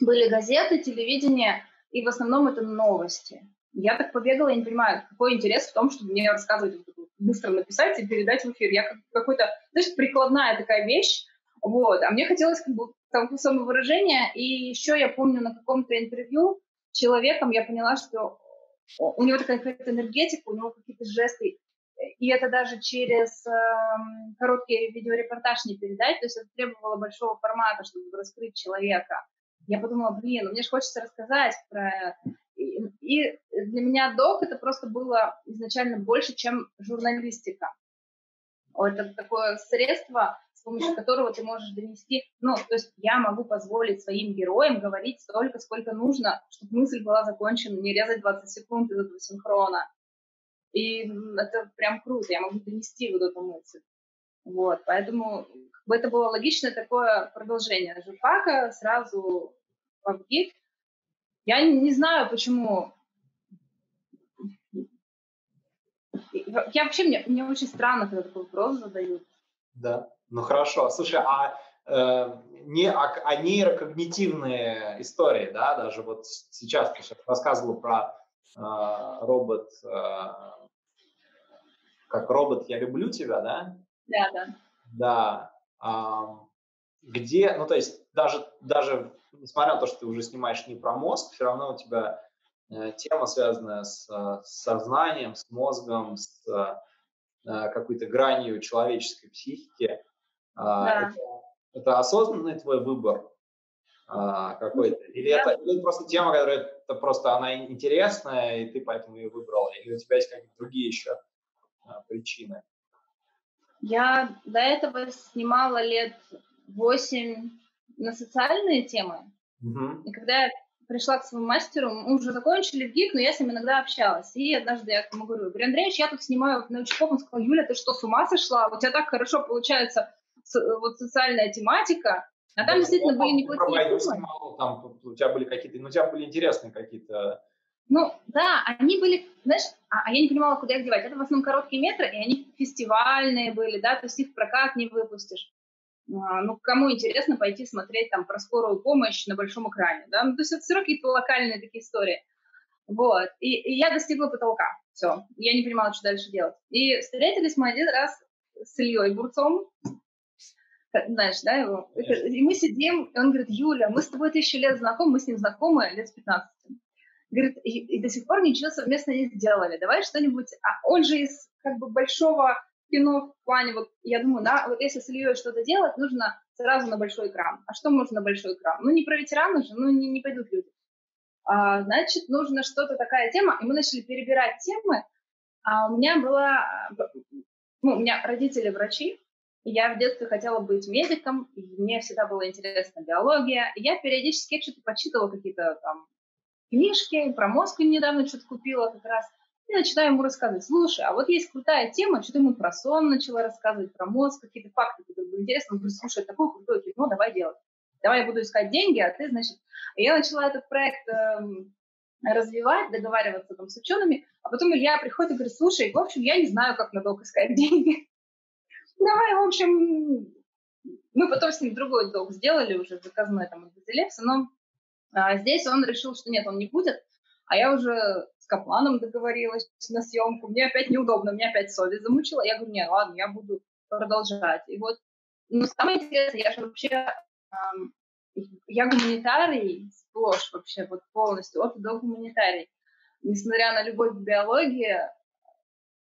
были газеты, телевидение, и в основном это новости. Я так побегала, я не понимаю, какой интерес в том, чтобы мне рассказывать, быстро написать и передать в эфир. Я как какой-то, знаешь, прикладная такая вещь, вот, а мне хотелось как бы там самовыражения, и еще я помню на каком-то интервью человеком я поняла, что у него такая какая-то энергетика, у него какие-то жесты, и это даже через э, короткий видеорепортаж не передать, то есть это требовало большого формата, чтобы раскрыть человека. Я подумала, блин, ну мне же хочется рассказать про... И, для меня док это просто было изначально больше, чем журналистика. Это такое средство, с помощью которого ты можешь донести, ну, то есть я могу позволить своим героям говорить столько, сколько нужно, чтобы мысль была закончена, не резать 20 секунд из этого синхрона. И это прям круто, я могу донести вот эту мысль. Вот, поэтому это было логичное такое продолжение журфака, сразу в ГИК. Я не знаю, почему. Я вообще, мне, мне очень странно, когда такой вопрос задают. Да, ну хорошо. Слушай, а э, не а, а нейрокогнитивные истории, да, даже вот сейчас ты рассказывал про э, робот, э, как робот «Я люблю тебя», да? Да, да. Да. Где, ну то есть даже, даже несмотря на то, что ты уже снимаешь не про мозг, все равно у тебя э, тема, связанная с, э, с сознанием, с мозгом, с э, какой-то гранью человеческой психики. Да. Это, это осознанный твой выбор какой-то? Или это или просто тема, которая это просто она интересная, и ты поэтому ее выбрала? Или у тебя есть какие-то другие еще причины? Я до этого снимала лет восемь на социальные темы. Uh-huh. И когда я пришла к своему мастеру, мы уже закончили в ГИК, но я с ним иногда общалась. И однажды я ему говорю, Юрий Андреевич, я тут снимаю научников. Он сказал, Юля, ты что, с ума сошла? У тебя так хорошо получается вот социальная тематика. А там да, действительно ну, были неплохие снимал, там у тебя были какие-то, ну, у тебя были интересные какие-то... Ну, да, они были, знаешь, а, а я не понимала, куда их девать. Это в основном короткие метры, и они фестивальные были, да, то есть их в прокат не выпустишь. А, ну, кому интересно пойти смотреть там про скорую помощь на большом экране, да, ну, то есть это все равно какие-то локальные такие истории. Вот, и, и я достигла потолка, все, я не понимала, что дальше делать. И встретились мы один раз с Ильей Бурцом, знаешь, да, его, и мы сидим, и он говорит, Юля, мы с тобой тысячу лет знакомы, мы с ним знакомы лет с 15. Говорит, и, и до сих пор ничего совместно не сделали, давай что-нибудь, а он же из как бы большого кино в плане, вот я думаю, да, вот если с Ильей что-то делать, нужно сразу на большой экран. А что можно на большой экран? Ну, не про ветеранов же, ну, не, не пойдут люди. А, значит, нужно что-то такая тема, и мы начали перебирать темы. А у меня была, ну, у меня родители врачи, я в детстве хотела быть медиком, и мне всегда была интересна биология. Я периодически что-то почитывала какие-то там книжки, про мозг недавно что-то купила как раз. И начинаю ему рассказывать, слушай, а вот есть крутая тема, что-то ему про сон начала рассказывать, про мозг, какие-то факты, которые были интересны. Он говорит, слушай, такое крутое кино, давай делать. Давай я буду искать деньги, а ты, значит... И я начала этот проект э, развивать, договариваться там с учеными, А потом Илья приходит и говорит, слушай, в общем, я не знаю, как на долг искать деньги. *laughs* Давай, в общем, мы потом с ним другой долг сделали уже, заказной там от Базилекса, но а, здесь он решил, что нет, он не будет, а я уже с Капланом договорилась на съемку, мне опять неудобно, мне опять совесть замучила, я говорю, нет, ладно, я буду продолжать. И вот, ну, самое интересное, я же вообще, эм, я гуманитарий сплошь вообще, вот полностью, от до гуманитарий. Несмотря на любовь к биологии,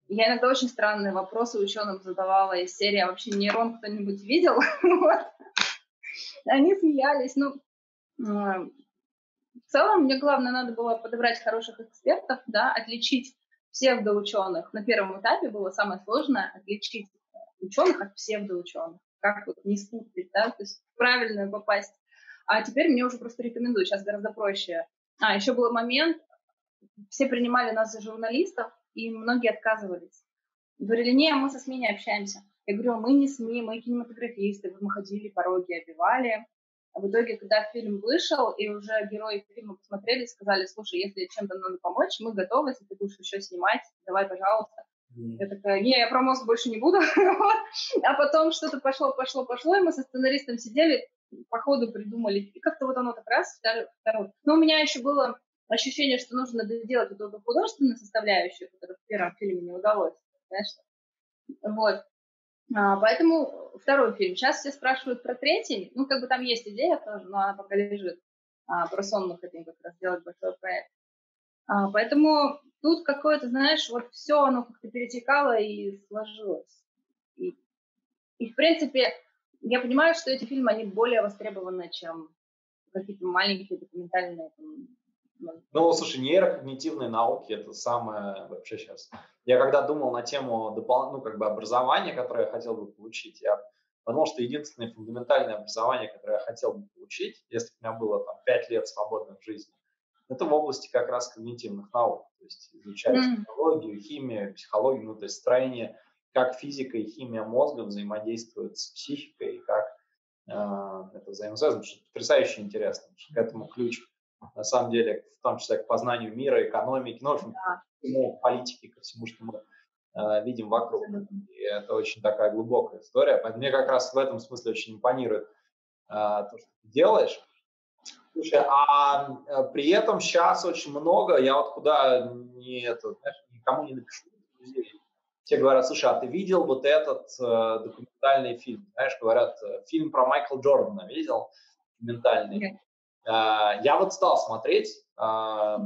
я иногда очень странные вопросы ученым задавала из серии «А вообще нейрон кто-нибудь видел?» *laughs* Они смеялись. Ну, целом мне главное надо было подобрать хороших экспертов, да, отличить псевдоученых. На первом этапе было самое сложное отличить ученых от псевдоученых. Как вот не спутать, да, то есть правильно попасть. А теперь мне уже просто рекомендуют, сейчас гораздо проще. А, еще был момент, все принимали нас за журналистов, и многие отказывались. Говорили, не, мы со СМИ не общаемся. Я говорю, мы не СМИ, мы кинематографисты, мы ходили, пороги обивали. А в итоге, когда фильм вышел, и уже герои фильма посмотрели, сказали, слушай, если чем-то надо помочь, мы готовы, если ты будешь еще снимать, давай, пожалуйста. Mm. Я такая, не, я про мозг больше не буду. *laughs* а потом что-то пошло, пошло, пошло, и мы со сценаристом сидели, по ходу придумали, и как-то вот оно так раз, второй. Но у меня еще было ощущение, что нужно доделать вот эту художественную составляющую, которую в первом фильме не удалось, знаешь. Вот. А, поэтому второй фильм. Сейчас все спрашивают про третий. Ну, как бы там есть идея тоже, но она пока лежит. А, про сон мы хотим как раз сделать большой проект. А, поэтому тут какое-то, знаешь, вот все оно как-то перетекало и сложилось. И, и, в принципе, я понимаю, что эти фильмы, они более востребованы, чем какие-то маленькие документальные там, ну, слушай, нейрокогнитивные науки – это самое вообще сейчас. Я когда думал на тему допол... ну, как бы образования, которое я хотел бы получить, я подумал, что единственное фундаментальное образование, которое я хотел бы получить, если бы у меня было там 5 лет свободных в жизни, это в области как раз когнитивных наук, то есть изучать mm-hmm. психологию, химию, психологию, ну, то есть строение, как физика и химия мозга взаимодействуют с психикой, и как э, это взаимосвязано, что потрясающе интересно, что к этому ключ на самом деле, в том числе к познанию мира, экономики, ну, в общем, да. ко политике, ко всему, что мы э, видим вокруг. И это очень такая глубокая история. Поэтому мне как раз в этом смысле очень импонирует э, то, что ты делаешь. Слушай, а э, при этом сейчас очень много, я вот куда не это, знаешь, никому не напишу, друзей, все говорят, слушай, а ты видел вот этот э, документальный фильм? Знаешь, говорят, э, фильм про Майкла Джордана видел? Документальный. А, я вот стал смотреть, а,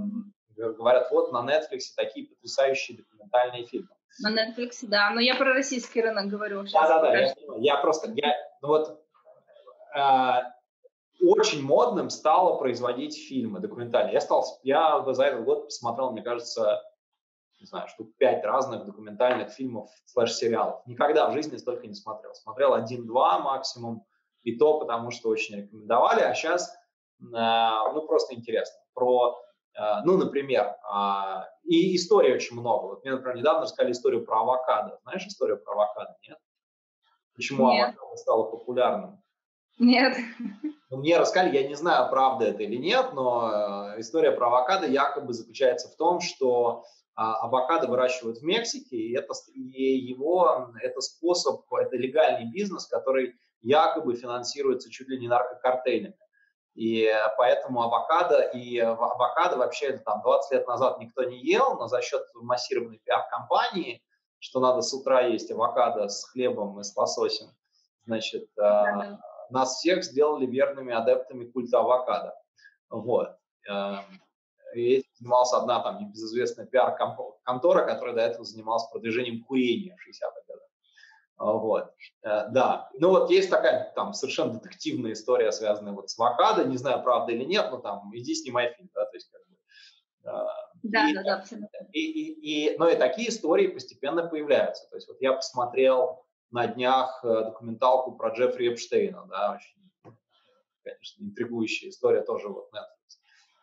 говорят, вот на Netflix такие потрясающие документальные фильмы. На Netflix, да, но я про российский рынок говорю. Да-да-да, я, я просто, я, ну вот, э, очень модным стало производить фильмы документальные. Я стал, я за этот год посмотрел, мне кажется, не знаю, штук пять разных документальных фильмов слэш-сериалов. Никогда в жизни столько не смотрел. Смотрел один-два максимум, и то потому, что очень рекомендовали, а сейчас Э, ну, просто интересно. Про, э, ну, например, а, и истории очень много. Вот мне, например, недавно рассказали историю про авокадо. Знаешь историю про авокадо, нет? Почему нет. авокадо стало популярным? Нет. Ну, мне рассказали, я не знаю, правда это или нет, но э, история про авокадо якобы заключается в том, что а, авокадо выращивают в Мексике, и, это, и его, это способ, это легальный бизнес, который якобы финансируется чуть ли не наркокартелями. И поэтому авокадо, и авокадо вообще там 20 лет назад никто не ел, но за счет массированной пиар-компании, что надо с утра есть авокадо с хлебом и с лососем, значит, э, да. нас всех сделали верными адептами культа авокадо. Вот. Эм, и этим занималась одна там небезызвестная пиар-контора, которая до этого занималась продвижением курения в 60-х годах. А, вот, э, да. Ну вот есть такая там совершенно детективная история, связанная вот с авокадо, не знаю, правда или нет, но там иди снимай фильм, да, то есть как бы, да, и, да, да, абсолютно. И, и, и, но и такие истории постепенно появляются. То есть вот я посмотрел на днях э, документалку про Джеффри Эпштейна, да, очень, конечно, интригующая история тоже вот Netflix.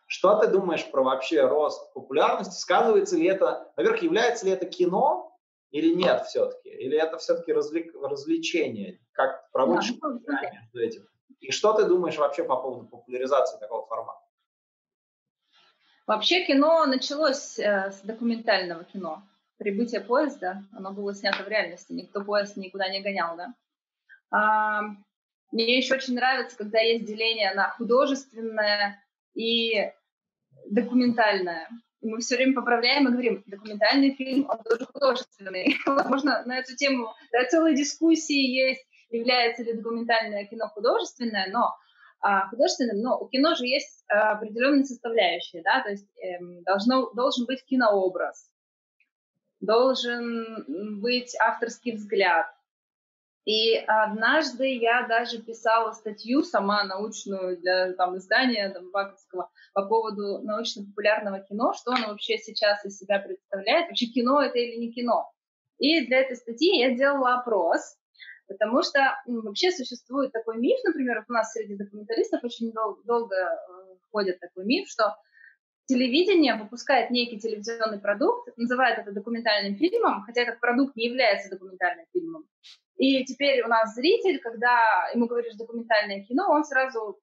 Что ты думаешь про вообще рост популярности? Сказывается ли это, во-первых, является ли это кино, или нет все-таки? Или это все-таки развлек, развлечение? Как проводишь да, ну, между этим? И что ты думаешь вообще по поводу популяризации такого формата? Вообще кино началось э, с документального кино. Прибытие поезда, оно было снято в реальности, никто поезд никуда не гонял, да. А, мне еще очень нравится, когда есть деление на художественное и документальное. Мы все время поправляем и говорим, документальный фильм, он тоже художественный. *laughs* Возможно, на эту тему да, целые дискуссии есть, является ли документальное кино художественное, но а, художественным, но у кино же есть а, определенные составляющие, да, то есть эм, должно, должен быть кинообраз, должен быть авторский взгляд. И однажды я даже писала статью сама научную для там, издания там, Баковского по поводу научно-популярного кино, что оно вообще сейчас из себя представляет, вообще кино это или не кино. И для этой статьи я делала опрос, Потому что ну, вообще существует такой миф, например, у нас среди документалистов очень дол- долго э, ходит такой миф, что телевидение выпускает некий телевизионный продукт, называет это документальным фильмом, хотя этот продукт не является документальным фильмом. И теперь у нас зритель, когда ему говоришь документальное кино, он сразу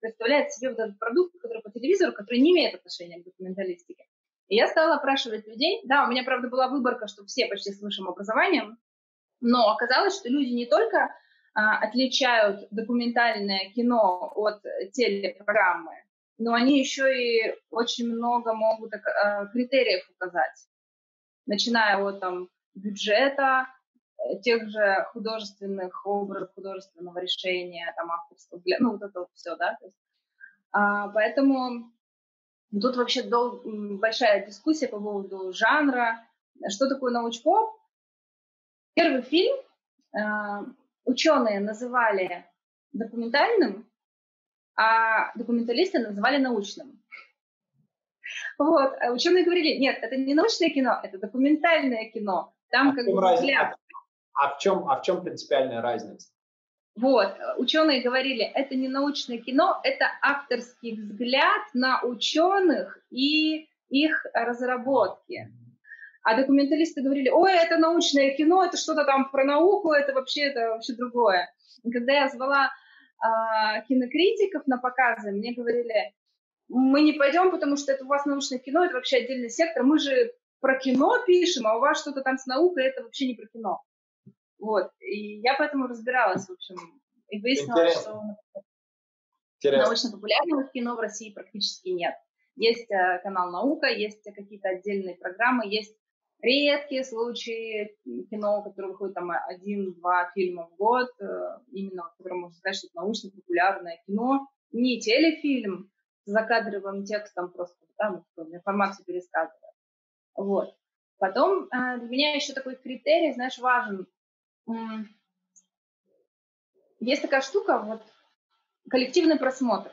представляет себе вот этот продукт, который по телевизору, который не имеет отношения к документалистике. И я стала опрашивать людей. Да, у меня, правда, была выборка, что все почти с высшим образованием, но оказалось, что люди не только а, отличают документальное кино от телепрограммы, но они еще и очень много могут а, критериев указать, начиная от там, бюджета, э, тех же художественных образов, художественного решения, там, авторского ну, вот это вот все, да, то есть, а, поэтому тут вообще дол- большая дискуссия по поводу жанра, что такое научпоп, Первый фильм э, ученые называли документальным, а документалисты называли научным. Вот. А ученые говорили, нет, это не научное кино, это документальное кино. Там а как бы взгляд. А в чем, а в чем принципиальная разница? Вот, ученые говорили, это не научное кино, это авторский взгляд на ученых и их разработки. А документалисты говорили, ой, это научное кино, это что-то там про науку, это вообще, это вообще другое. И когда я звала а, кинокритиков на показы, мне говорили, мы не пойдем, потому что это у вас научное кино, это вообще отдельный сектор, мы же про кино пишем, а у вас что-то там с наукой, это вообще не про кино. Вот, и я поэтому разбиралась, в общем, и выяснила, что научно-популярного кино в России практически нет. Есть э, канал «Наука», есть какие-то отдельные программы, есть редкие случаи кино, которые выходит там один-два фильма в год, э, именно, можно сказать, что это научно-популярное кино, не телефильм с закадровым текстом просто, да, ну, информацию пересказывает. Вот. Потом э, для меня еще такой критерий, знаешь, важен. Есть такая штука, вот, коллективный просмотр.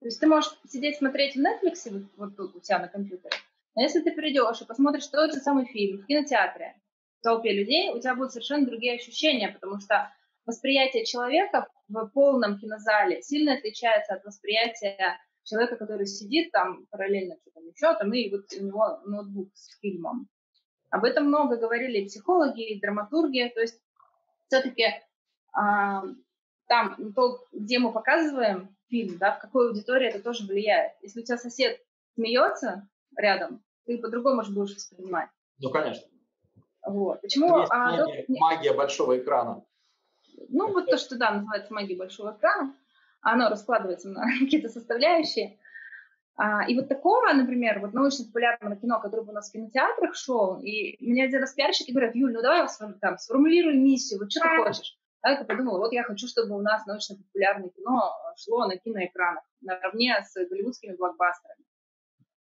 То есть ты можешь сидеть смотреть в Netflix, вот, вот тут у тебя на компьютере, но если ты придешь и посмотришь тот же самый фильм в кинотеатре, в толпе людей, у тебя будут совершенно другие ощущения, потому что восприятие человека в полном кинозале сильно отличается от восприятия человека, который сидит там параллельно что-то еще, там, и вот у него ноутбук с фильмом. Об этом много говорили и психологи, и драматурги, то есть все-таки а, там, то, где мы показываем фильм, да, в какой аудитории это тоже влияет. Если у тебя сосед смеется, рядом, ты по-другому же будешь воспринимать. Ну, конечно. Вот. Почему? Есть а, магия, доктор... магия большого экрана. Ну, вот то, что, да, называется магия большого экрана, оно раскладывается на *laughs* какие-то составляющие. А, и вот такого, например, вот научно-популярного кино, которое у нас в кинотеатрах шел, и мне один раз пиарщики говорят, Юль, ну давай там, сформулируй миссию, вот что ты хочешь. А я подумала, вот я хочу, чтобы у нас научно-популярное кино шло на киноэкранах наравне с голливудскими блокбастерами.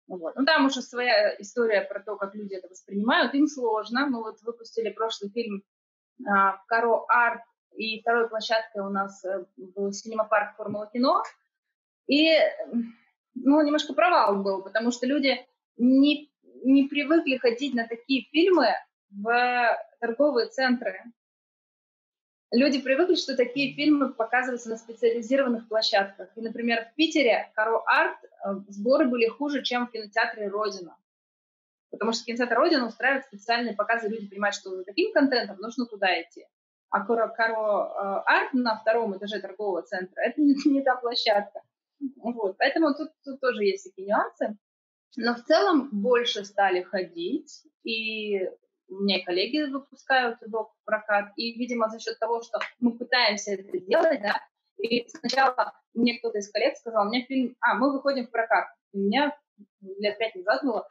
Вот. Ну, там уже своя история про то, как люди это воспринимают. Им сложно. Мы вот выпустили прошлый фильм а, Каро Арт, и второй площадкой у нас э, был синема-парк Формула Кино. И, ну, немножко провал был, потому что люди не, не привыкли ходить на такие фильмы в торговые центры люди привыкли, что такие фильмы показываются на специализированных площадках. И, например, в Питере Каро Арт э, сборы были хуже, чем в кинотеатре Родина. Потому что кинотеатр Родина устраивает специальные показы, люди понимают, что за таким контентом нужно туда идти. А Каро, э, Арт на втором этаже торгового центра – это не, не та площадка. Вот. Поэтому тут, тут тоже есть такие нюансы. Но в целом больше стали ходить, и меня коллеги выпускают его в прокат, и, видимо, за счет того, что мы пытаемся это делать, да, и сначала мне кто-то из коллег сказал, у меня фильм, а, мы выходим в прокат. У меня лет пять назад было,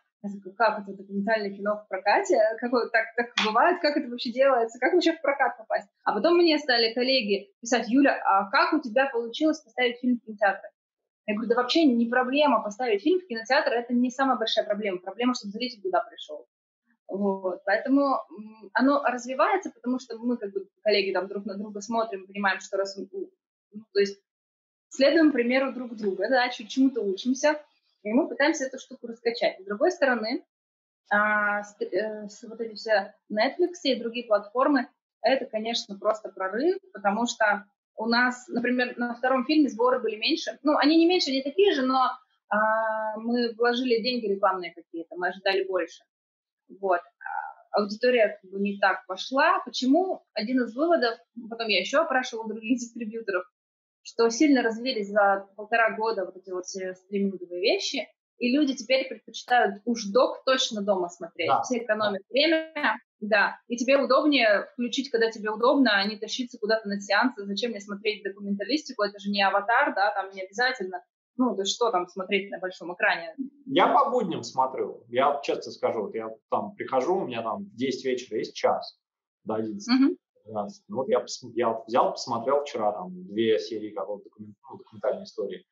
как это документальное кино в прокате? Какое, так, так бывает? Как это вообще делается? Как вообще в прокат попасть? А потом мне стали коллеги писать, Юля, а как у тебя получилось поставить фильм в кинотеатр? Я говорю, да вообще не проблема поставить фильм в кинотеатр, это не самая большая проблема. Проблема, чтобы зритель туда пришел. Вот. Поэтому оно развивается, потому что мы, как бы, коллеги, там друг на друга смотрим, понимаем, что раз... Ну, то есть следуем примеру друг друга, да, чему-то учимся, и мы пытаемся эту штуку раскачать. С другой стороны, а, с, э, с, вот эти все Netflix и другие платформы, это, конечно, просто прорыв, потому что у нас, например, на втором фильме сборы были меньше. Ну, они не меньше, они такие же, но а, мы вложили деньги рекламные какие-то, мы ожидали больше. Вот. А аудитория как бы не так пошла. Почему? Один из выводов, потом я еще опрашивала других дистрибьюторов, что сильно развились за полтора года вот эти вот все стриминговые вещи, и люди теперь предпочитают уж док точно дома смотреть. Да. Все экономят время, да. И тебе удобнее включить, когда тебе удобно, а не тащиться куда-то на сеансы. Зачем мне смотреть документалистику? Это же не аватар, да, там не обязательно. Ну, то что там смотреть на большом экране? Я по будням смотрю. Я честно скажу, вот я там прихожу, у меня там в 10 вечера есть час до 11. Угу. 12. Ну, вот я, я взял, посмотрел вчера там две серии какого-то документ, ну, документальной истории.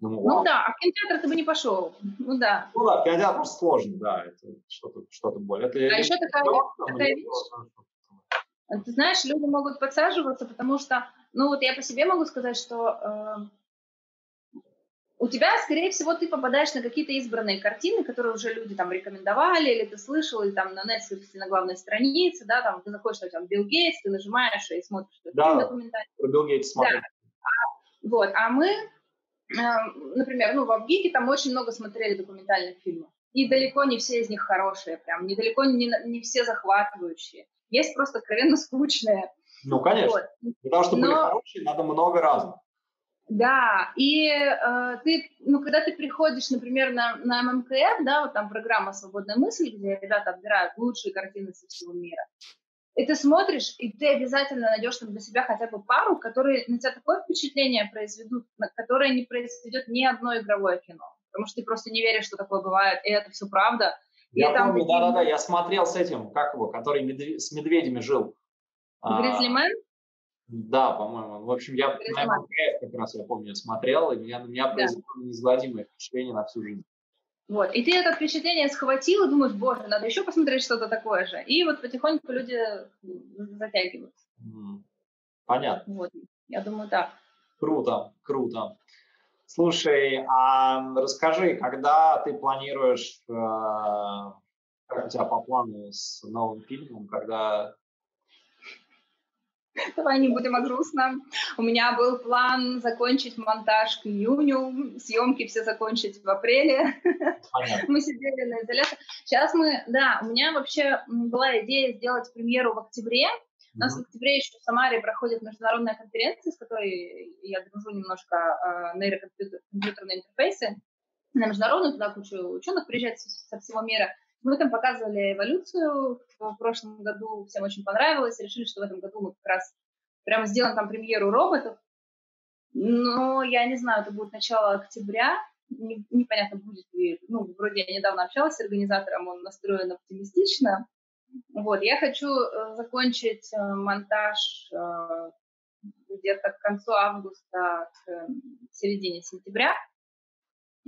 Думаю, ну да, а в кинотеатр ты бы не пошел. Ну да. Ну да, в кинотеатр сложно, да, это что-то что более. Это, а еще такая, такая вещь. Ты знаешь, люди могут подсаживаться, потому что, ну вот я по себе могу сказать, что э, у тебя, скорее всего, ты попадаешь на какие-то избранные картины, которые уже люди там рекомендовали, или ты слышал, или там на Netflix на главной странице, да, там ты находишь, что там Билл Гейтс, ты нажимаешь и смотришь этот да, документальный. Билл Гейтс смотрит. Да. А, вот, а мы, э, например, ну, в Абгике там очень много смотрели документальных фильмов. И далеко не все из них хорошие, прям, недалеко не, не все захватывающие. Есть просто откровенно скучные. Ну, конечно. Вот. Для того, чтобы Но... были хорошие, надо много разных. Да, и э, ты, ну, когда ты приходишь, например, на, на ММКФ, да, вот там программа «Свободная мысль», где ребята отбирают лучшие картины со всего мира, и ты смотришь, и ты обязательно найдешь там для себя хотя бы пару, которые на тебя такое впечатление произведут, которое не произведет ни одно игровое кино. Потому что ты просто не веришь, что такое бывает, и это все правда. Я и помню, да-да-да, я смотрел с этим, как его, который медве- с медведями жил. Гризлимен? Да, по-моему. В общем, я на как раз, я помню, смотрел, и меня, на меня да. произвело неизгладимое впечатление на всю жизнь. Вот, и ты это впечатление схватил и думаешь, боже, надо еще посмотреть что-то такое же. И вот потихоньку люди затягиваются. Понятно. Вот, я думаю, так. Круто, круто. Слушай, а расскажи, когда ты планируешь, э, как у тебя по плану с новым фильмом, когда Давай не будем о грустном. У меня был план закончить монтаж к июню, съемки все закончить в апреле. Понятно. Мы сидели на изоляции. Сейчас мы, да, у меня вообще была идея сделать премьеру в октябре. У нас в октябре еще в Самаре проходит международная конференция, с которой я дружу немножко э, нейрокомпьютерные интерфейсы. На международную туда куча ученых приезжает со всего мира. Мы там показывали эволюцию в прошлом году, всем очень понравилось, решили, что в этом году мы как раз прямо сделаем там премьеру роботов. Но я не знаю, это будет начало октября, непонятно, будет ли, ну, вроде я недавно общалась с организатором, он настроен оптимистично. Вот, я хочу э, закончить э, монтаж э, где-то к концу августа, к середине сентября.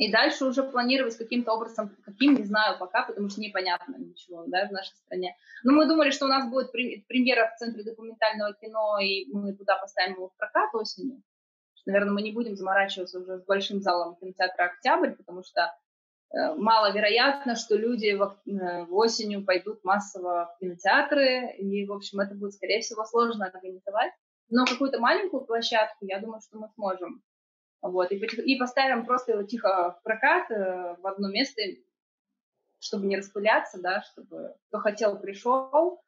И дальше уже планировать каким-то образом, каким, не знаю пока, потому что непонятно ничего да, в нашей стране. Но мы думали, что у нас будет премьера в Центре документального кино, и мы туда поставим его в прокат осенью. Наверное, мы не будем заморачиваться уже с большим залом кинотеатра «Октябрь», потому что э, маловероятно, что люди э, в осенью пойдут массово в кинотеатры, и, в общем, это будет, скорее всего, сложно организовать. Но какую-то маленькую площадку, я думаю, что мы сможем вот, и, и поставим просто его тихо в прокат э, в одно место, чтобы не распыляться, да, чтобы кто хотел, пришел.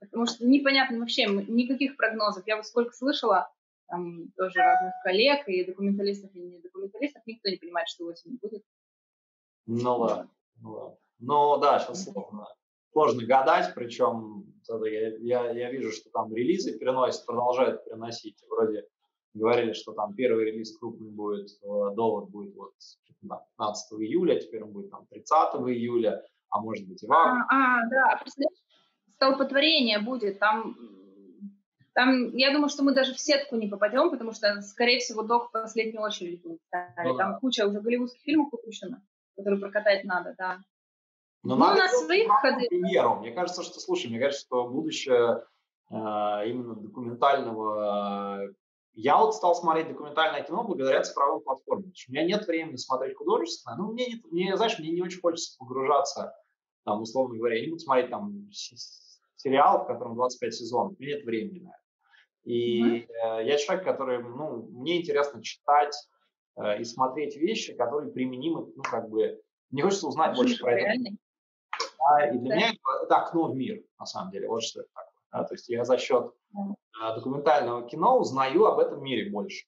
Потому что непонятно вообще, никаких прогнозов. Я вот сколько слышала, там тоже разных коллег, и документалистов, и не документалистов, никто не понимает, что осенью будет. Ну да. Ну, но да, сейчас сложно, сложно гадать, причем я, я, я вижу, что там релизы переносят, продолжают переносить. Вроде говорили, что там первый релиз крупный будет, э, довод будет вот 15 июля, теперь он будет там 30 июля, а может быть и в августе. А, а, да, столпотворение будет, там там, я думаю, что мы даже в сетку не попадем, потому что, скорее всего, док в последнюю очередь будет. Ну, там да. куча уже голливудских фильмов выпущено, которые прокатать надо, да. Но ну, надо на своих ходы. Примеру. Мне кажется, что, слушай, мне кажется, что будущее э, именно документального... Я вот стал смотреть документальное кино благодаря цифровым платформам. У меня нет времени смотреть художественное. Ну, мне, мне, знаешь, мне не очень хочется погружаться, там, условно говоря, я не буду смотреть там сериал, в котором 25 сезонов. У меня нет времени на это. И mm-hmm. э, я человек, который, ну, мне интересно читать э, и смотреть вещи, которые применимы, ну, как бы, мне хочется узнать больше про это. Да, и для да. меня это, это окно в мир, на самом деле, вот что это такое. Да? То есть я за счет документального кино узнаю об этом мире больше.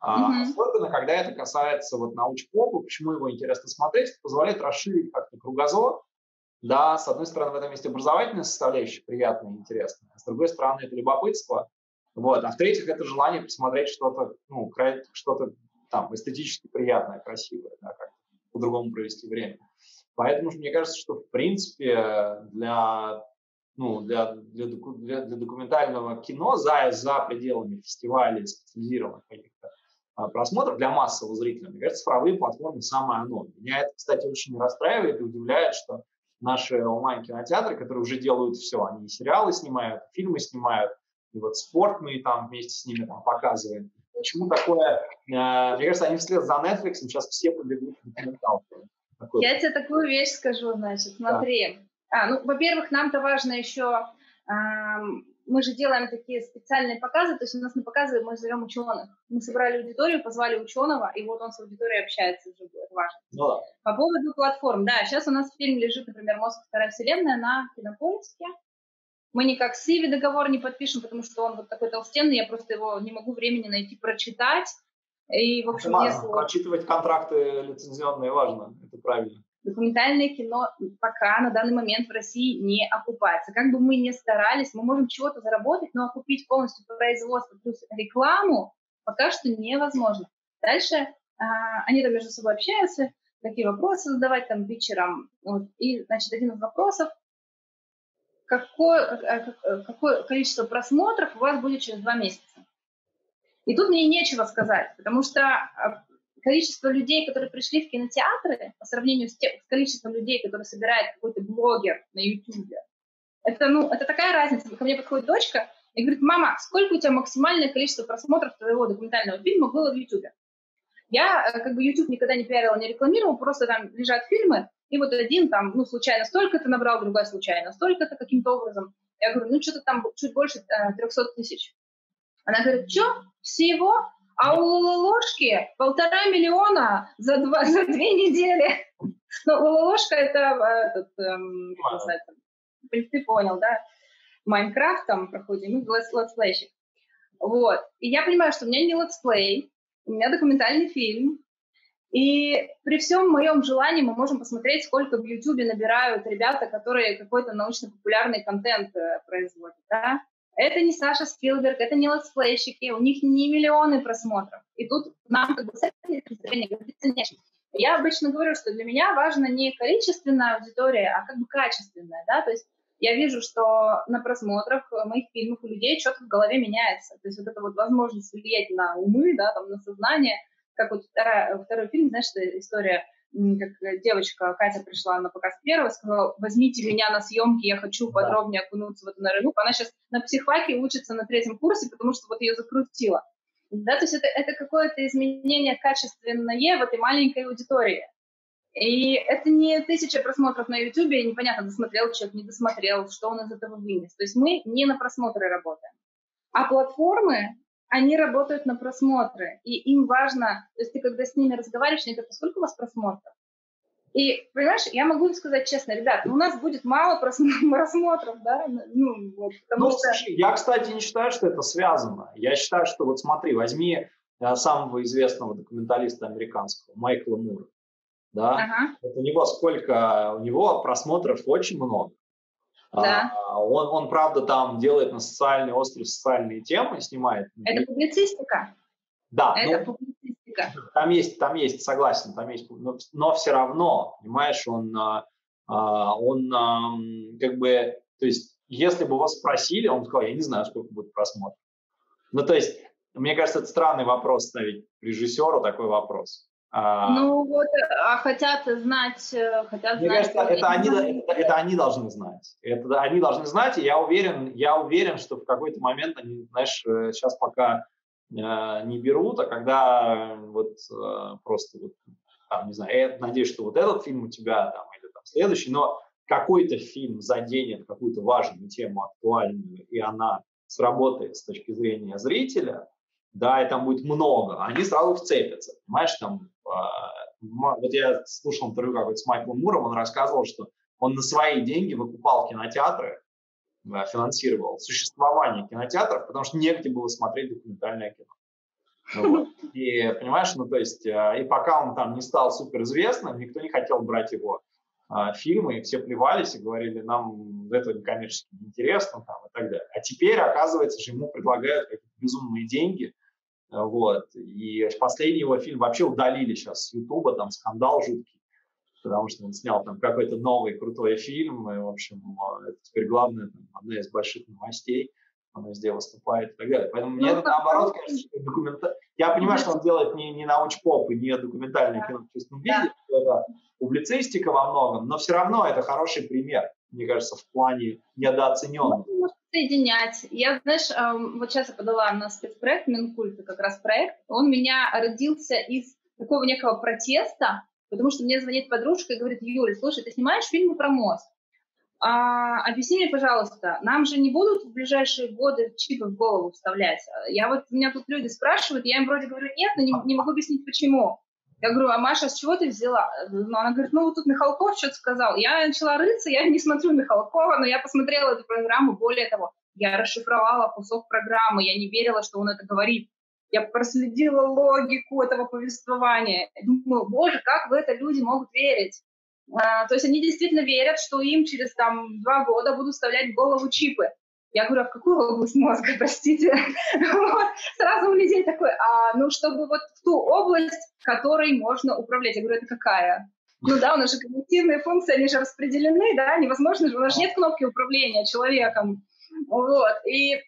А, mm-hmm. Особенно, когда это касается вот научпопа, почему его интересно смотреть, это позволяет расширить как-то кругозор. Да, с одной стороны, в этом есть образовательная составляющая приятная и интересная, а с другой стороны, это любопытство, вот. А в-третьих, это желание посмотреть что-то, ну, что-то там эстетически приятное, красивое, да, как по-другому провести время. Поэтому мне кажется, что в принципе для, ну, для, для, для, для документального кино за, за пределами фестивалей, специализированных каких-то а, просмотров для массового зрителя, мне кажется, цифровые платформы самое оно. Меня это, кстати, очень расстраивает и удивляет, что наши онлайн-кинотеатры, которые уже делают все, они сериалы снимают, фильмы снимают, и вот спорт мы там вместе с ними там показываем. Почему такое? Э, мне кажется, они вслед за Netflix сейчас все побегут в документалку. Я тебе такую вещь скажу, значит, смотри. Да. А, ну, во-первых, нам-то важно еще, э, мы же делаем такие специальные показы, то есть у нас на показы мы зовем ученых. Мы собрали аудиторию, позвали ученого, и вот он с аудиторией общается, это важно. Ну, да. По поводу платформ, да, сейчас у нас фильм лежит, например, «Мозг. Вторая вселенная» на кинопоиске, мы никак с Иви договор не подпишем, потому что он вот такой толстенный, я просто его не могу времени найти прочитать. И, в общем, это если... Прочитывать контракты лицензионные важно, это правильно. Документальное кино пока на данный момент в России не окупается. Как бы мы ни старались, мы можем чего-то заработать, но окупить полностью производство плюс рекламу пока что невозможно. Дальше а, они там между собой общаются, какие вопросы задавать там вечером. Вот. И, значит, один из вопросов какое, э, э, какое количество просмотров у вас будет через два месяца. И тут мне нечего сказать, потому что а, количество людей, которые пришли в кинотеатры, по сравнению с, тем, с количеством людей, которые собирает какой-то блогер на YouTube, это, ну, это такая разница. Ко мне подходит дочка и говорит, мама, сколько у тебя максимальное количество просмотров твоего документального фильма было в YouTube? Я э, как бы YouTube никогда не пиарила, не рекламировала, просто там лежат фильмы, и вот один там, ну, случайно столько-то набрал, другой случайно столько-то каким-то образом. Я говорю, ну, что-то там чуть больше э, 300 тысяч. Она говорит, что, всего? А у Лолошки полтора миллиона за, два, за две недели. Ну, Лолошка это э, этот, эм, как сказать, ты понял, да? Minecraft там проходим, ну, летсплейщик. Вот. И я понимаю, что у меня не let's play, у меня документальный фильм, и при всем моем желании мы можем посмотреть, сколько в YouTube набирают ребята, которые какой-то научно-популярный контент э, производят. Да? Это не Саша Спилберг, это не летсплейщики, у них не миллионы просмотров. И тут нам как бы с этой конечно. Я обычно говорю, что для меня важно не количественная аудитория, а как бы качественная, да, то есть я вижу, что на просмотрах моих фильмов у людей что-то в голове меняется. То есть вот эта вот возможность влиять на умы, да, там, на сознание – как вот вторая, второй фильм, знаешь, история, как девочка Катя пришла на показ первого, сказала, возьмите меня на съемки, я хочу подробнее окунуться в эту рынок. Она сейчас на психфаке учится на третьем курсе, потому что вот ее закрутило. Да, то есть это, это какое-то изменение качественное в этой маленькой аудитории. И это не тысяча просмотров на YouTube, и непонятно, досмотрел человек, не досмотрел, что он из этого вынес. То есть мы не на просмотры работаем. А платформы, они работают на просмотры, и им важно, то есть ты когда с ними разговариваешь, они говорят, сколько у вас просмотров? И, понимаешь, я могу сказать честно, ребят, у нас будет мало *laughs* просмотров, да, ну, вот, потому ну, что... Слушай, я, кстати, не считаю, что это связано. Я считаю, что, вот смотри, возьми э, самого известного документалиста американского, Майкла Мура. да, ага. вот у него сколько, у него просмотров очень много. Да. А, он, он, правда, там делает на социальные, острые социальные темы, снимает. Это публицистика? Да. Это ну, публицистика. Там есть, там есть, согласен, там есть, но, но все равно, понимаешь, он, а, а он а, как бы, то есть, если бы его спросили, он сказал, я не знаю, сколько будет просмотров. Ну, то есть, мне кажется, это странный вопрос ставить режиссеру такой вопрос. А, ну вот, а хотят знать, э, хотят Мне знать. Кажется, это, они, это, это они должны знать. Это они должны знать, и я уверен, я уверен, что в какой-то момент они, знаешь, э, сейчас пока э, не берут, а когда вот э, просто вот, там, не знаю, я надеюсь, что вот этот фильм у тебя там или там следующий, но какой-то фильм заденет какую-то важную тему, актуальную, и она сработает с точки зрения зрителя, да, и там будет много, они сразу вцепятся, понимаешь, там, э, вот я слушал интервью какой-то с Майклом Муром, он рассказывал, что он на свои деньги выкупал кинотеатры, да, финансировал существование кинотеатров, потому что негде было смотреть документальное кино. Вот. И понимаешь, ну то есть, э, и пока он там не стал суперизвестным, никто не хотел брать его э, фильмы, и все плевались и говорили, нам это коммерчески неинтересно там, и так далее. А теперь, оказывается, что ему предлагают какие-то безумные деньги, вот. И последний его фильм вообще удалили сейчас с Ютуба, там скандал жуткий, потому что он снял там какой-то новый крутой фильм, и, в общем, это теперь главная, там, одна из больших новостей, он везде выступает и так далее. Поэтому ну, мне это наоборот кажется, документа... Я понимаю, что он делает не, не научпоп и не документальное да. кино в чистом виде, да. это публицистика во многом, но все равно это хороший пример, мне кажется, в плане недооцененного. Ну, соединять. Я, знаешь, вот сейчас я подала на спецпроект Минкульта, как раз проект. Он меня родился из такого некого протеста, потому что мне звонит подружка и говорит, Юля, слушай, ты снимаешь фильмы про мост. А, объясни мне, пожалуйста, нам же не будут в ближайшие годы чипы в голову вставлять? Я вот, меня тут люди спрашивают, я им вроде говорю, нет, но не, не могу объяснить, почему. Я говорю, а Маша, с чего ты взяла? Ну, она говорит, ну, вот тут Михалков что-то сказал. Я начала рыться, я не смотрю Михалкова, но я посмотрела эту программу. Более того, я расшифровала кусок программы, я не верила, что он это говорит. Я проследила логику этого повествования. Думаю, боже, как в это люди могут верить? А, то есть они действительно верят, что им через там два года будут вставлять в голову чипы. Я говорю, а в какую область мозга, *laughs* простите? вот. Сразу у людей такой, а, ну, чтобы вот в ту область, которой можно управлять. Я говорю, это какая? Ну да, у нас же когнитивные функции, они же распределены, да, невозможно же, у нас же нет кнопки управления человеком. Вот, и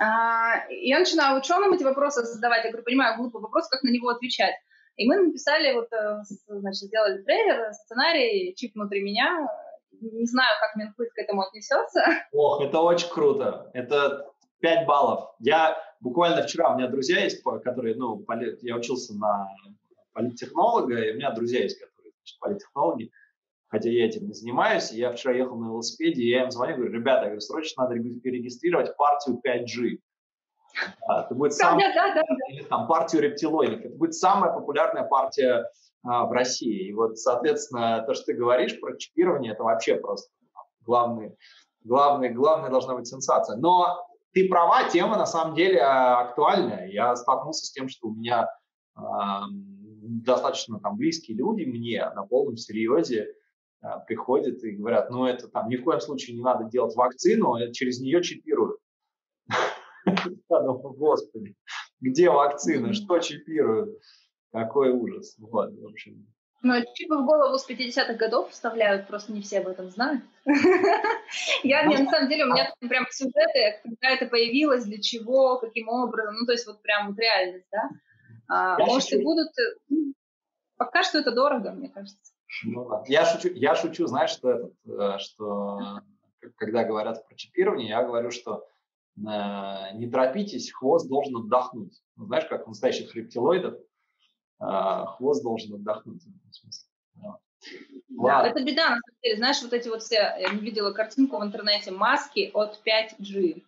а, я начинаю ученым эти вопросы задавать, я говорю, понимаю, глупый вопрос, как на него отвечать. И мы написали, вот, э, значит, сделали трейлер, сценарий, чип внутри меня, не знаю, как Минкульт к этому отнесется. Ох, это очень круто. Это 5 баллов. Я буквально вчера, у меня друзья есть, которые, ну, я учился на политтехнолога, и у меня друзья есть, которые значит, политтехнологи, хотя я этим не занимаюсь. Я вчера ехал на велосипеде, и я им звоню, говорю, ребята, я говорю, срочно надо регистрировать партию 5G. Это будет сам... да, да, да, да. Или там партию рептилоидов. Это будет самая популярная партия в России. И вот, соответственно, то, что ты говоришь про чипирование, это вообще просто главный, главный, главная должна быть сенсация. Но ты права, тема на самом деле а, актуальная. Я столкнулся с тем, что у меня э, достаточно там близкие люди мне на полном серьезе э, приходят и говорят, ну это там ни в коем случае не надо делать вакцину, через нее чипируют. *laughs* Господи, где вакцина, что чипируют? Какой ужас. Вот, в общем. Ну, чипы в голову с 50-х годов вставляют, просто не все об этом знают. *laughs* Я, на самом деле, у меня там прям сюжеты, когда это появилось, для чего, каким образом, ну, то есть вот прям вот реальность, да. А, может, и будут... Ну, пока что это дорого, мне кажется. Ну, я шучу, я шучу, знаешь, что, этот, э, что когда говорят про чипирование, я говорю, что э, не торопитесь, хвост должен отдохнуть. Ну, знаешь, как у настоящих рептилоидов, а, хвост должен отдохнуть в этом смысле. Да, это беда, на самом деле. Знаешь, вот эти вот все, я видела картинку в интернете, маски от 5G.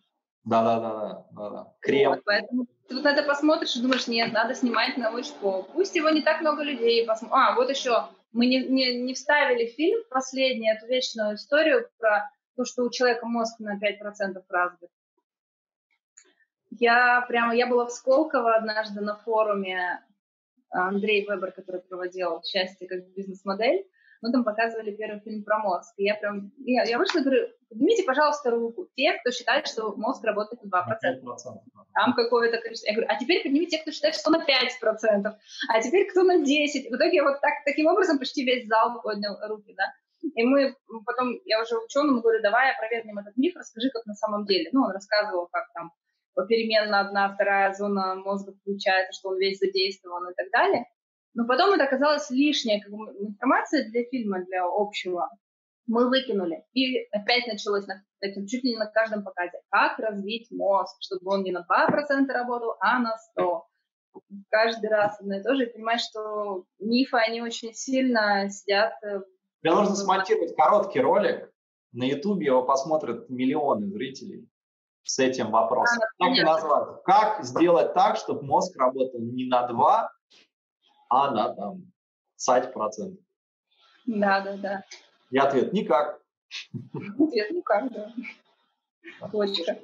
Да, да, да, да, да. Крем. Вот, поэтому ты вот это посмотришь и думаешь, нет, надо снимать на вышку. Пусть его не так много людей посмотрят. А, вот еще, мы не, не, не вставили фильм последний, эту вечную историю про то, что у человека мозг на 5% развит. Я прямо, я была в Сколково однажды на форуме Андрей Вебер, который проводил «Счастье как бизнес-модель», мы там показывали первый фильм про мозг. И я прям, я, я вышла и говорю, поднимите, пожалуйста, руку. Те, кто считает, что мозг работает на 2%. 5%. Там какое-то количество. Я говорю, а теперь поднимите те, кто считает, что на 5%. А теперь кто на 10%. В итоге вот так, таким образом почти весь зал поднял руки, да. И мы потом, я уже ученому говорю, давай опровергнем этот миф, расскажи, как на самом деле. Ну, он рассказывал, как там попеременно одна, вторая зона мозга включается, что он весь задействован и так далее. Но потом это оказалось лишняя как бы, информация для фильма, для общего. Мы выкинули. И опять началось на, чуть ли не на каждом показе. Как развить мозг, чтобы он не на 2% работал, а на 100%. Каждый раз одно и то же. И понимаешь, что мифы, они очень сильно сидят. Э, Тебе нужно смонтировать короткий ролик. На Ютубе его посмотрят миллионы зрителей с этим вопросом. А, как назвать? Как сделать так, чтобы мозг работал не на 2, а на там сать процентов. Да, да, да. И ответ никак. Ответ никак, да. Точка.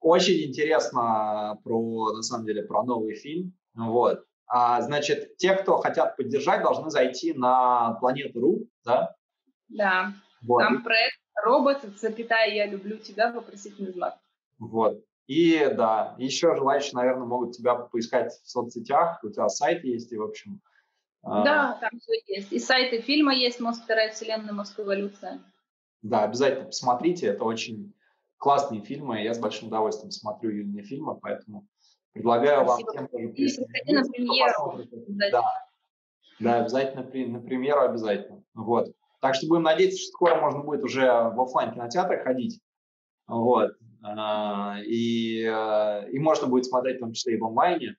Очень интересно про, на самом деле, про новый фильм. Вот. А, значит, те, кто хотят поддержать, должны зайти на планету.ру, да? Да. Вот. Там проект робот, запятая, я люблю тебя, вопросительный знак. Вот. И да, еще желающие, наверное, могут тебя поискать в соцсетях, у тебя сайт есть, и, в общем... А, да, там все есть. И сайты фильма есть «Мозг. Вторая вселенная. Мозг. Эволюция». Да, обязательно посмотрите, это очень классные фильмы, я с большим удовольствием смотрю юные фильмы, поэтому предлагаю Спасибо. вам всем тоже присоединиться. на премьеру. Да, да, обязательно на премьеру обязательно. Вот. Так что будем надеяться, что скоро можно будет уже в офлайн кинотеатры ходить. Вот. А, и, э, и можно будет смотреть в том числе и в онлайне,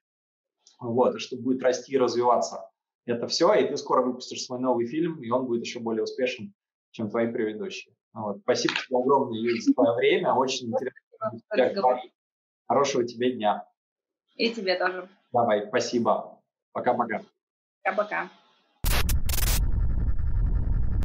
вот, и что будет расти и развиваться это все, и ты скоро выпустишь свой новый фильм, и он будет еще более успешен, чем твои предыдущие. Вот. Спасибо тебе огромное, Юрий, за твое время, очень интересно. Хорошего тебе дня. И тебе тоже. Давай, спасибо. Пока-пока. Пока-пока.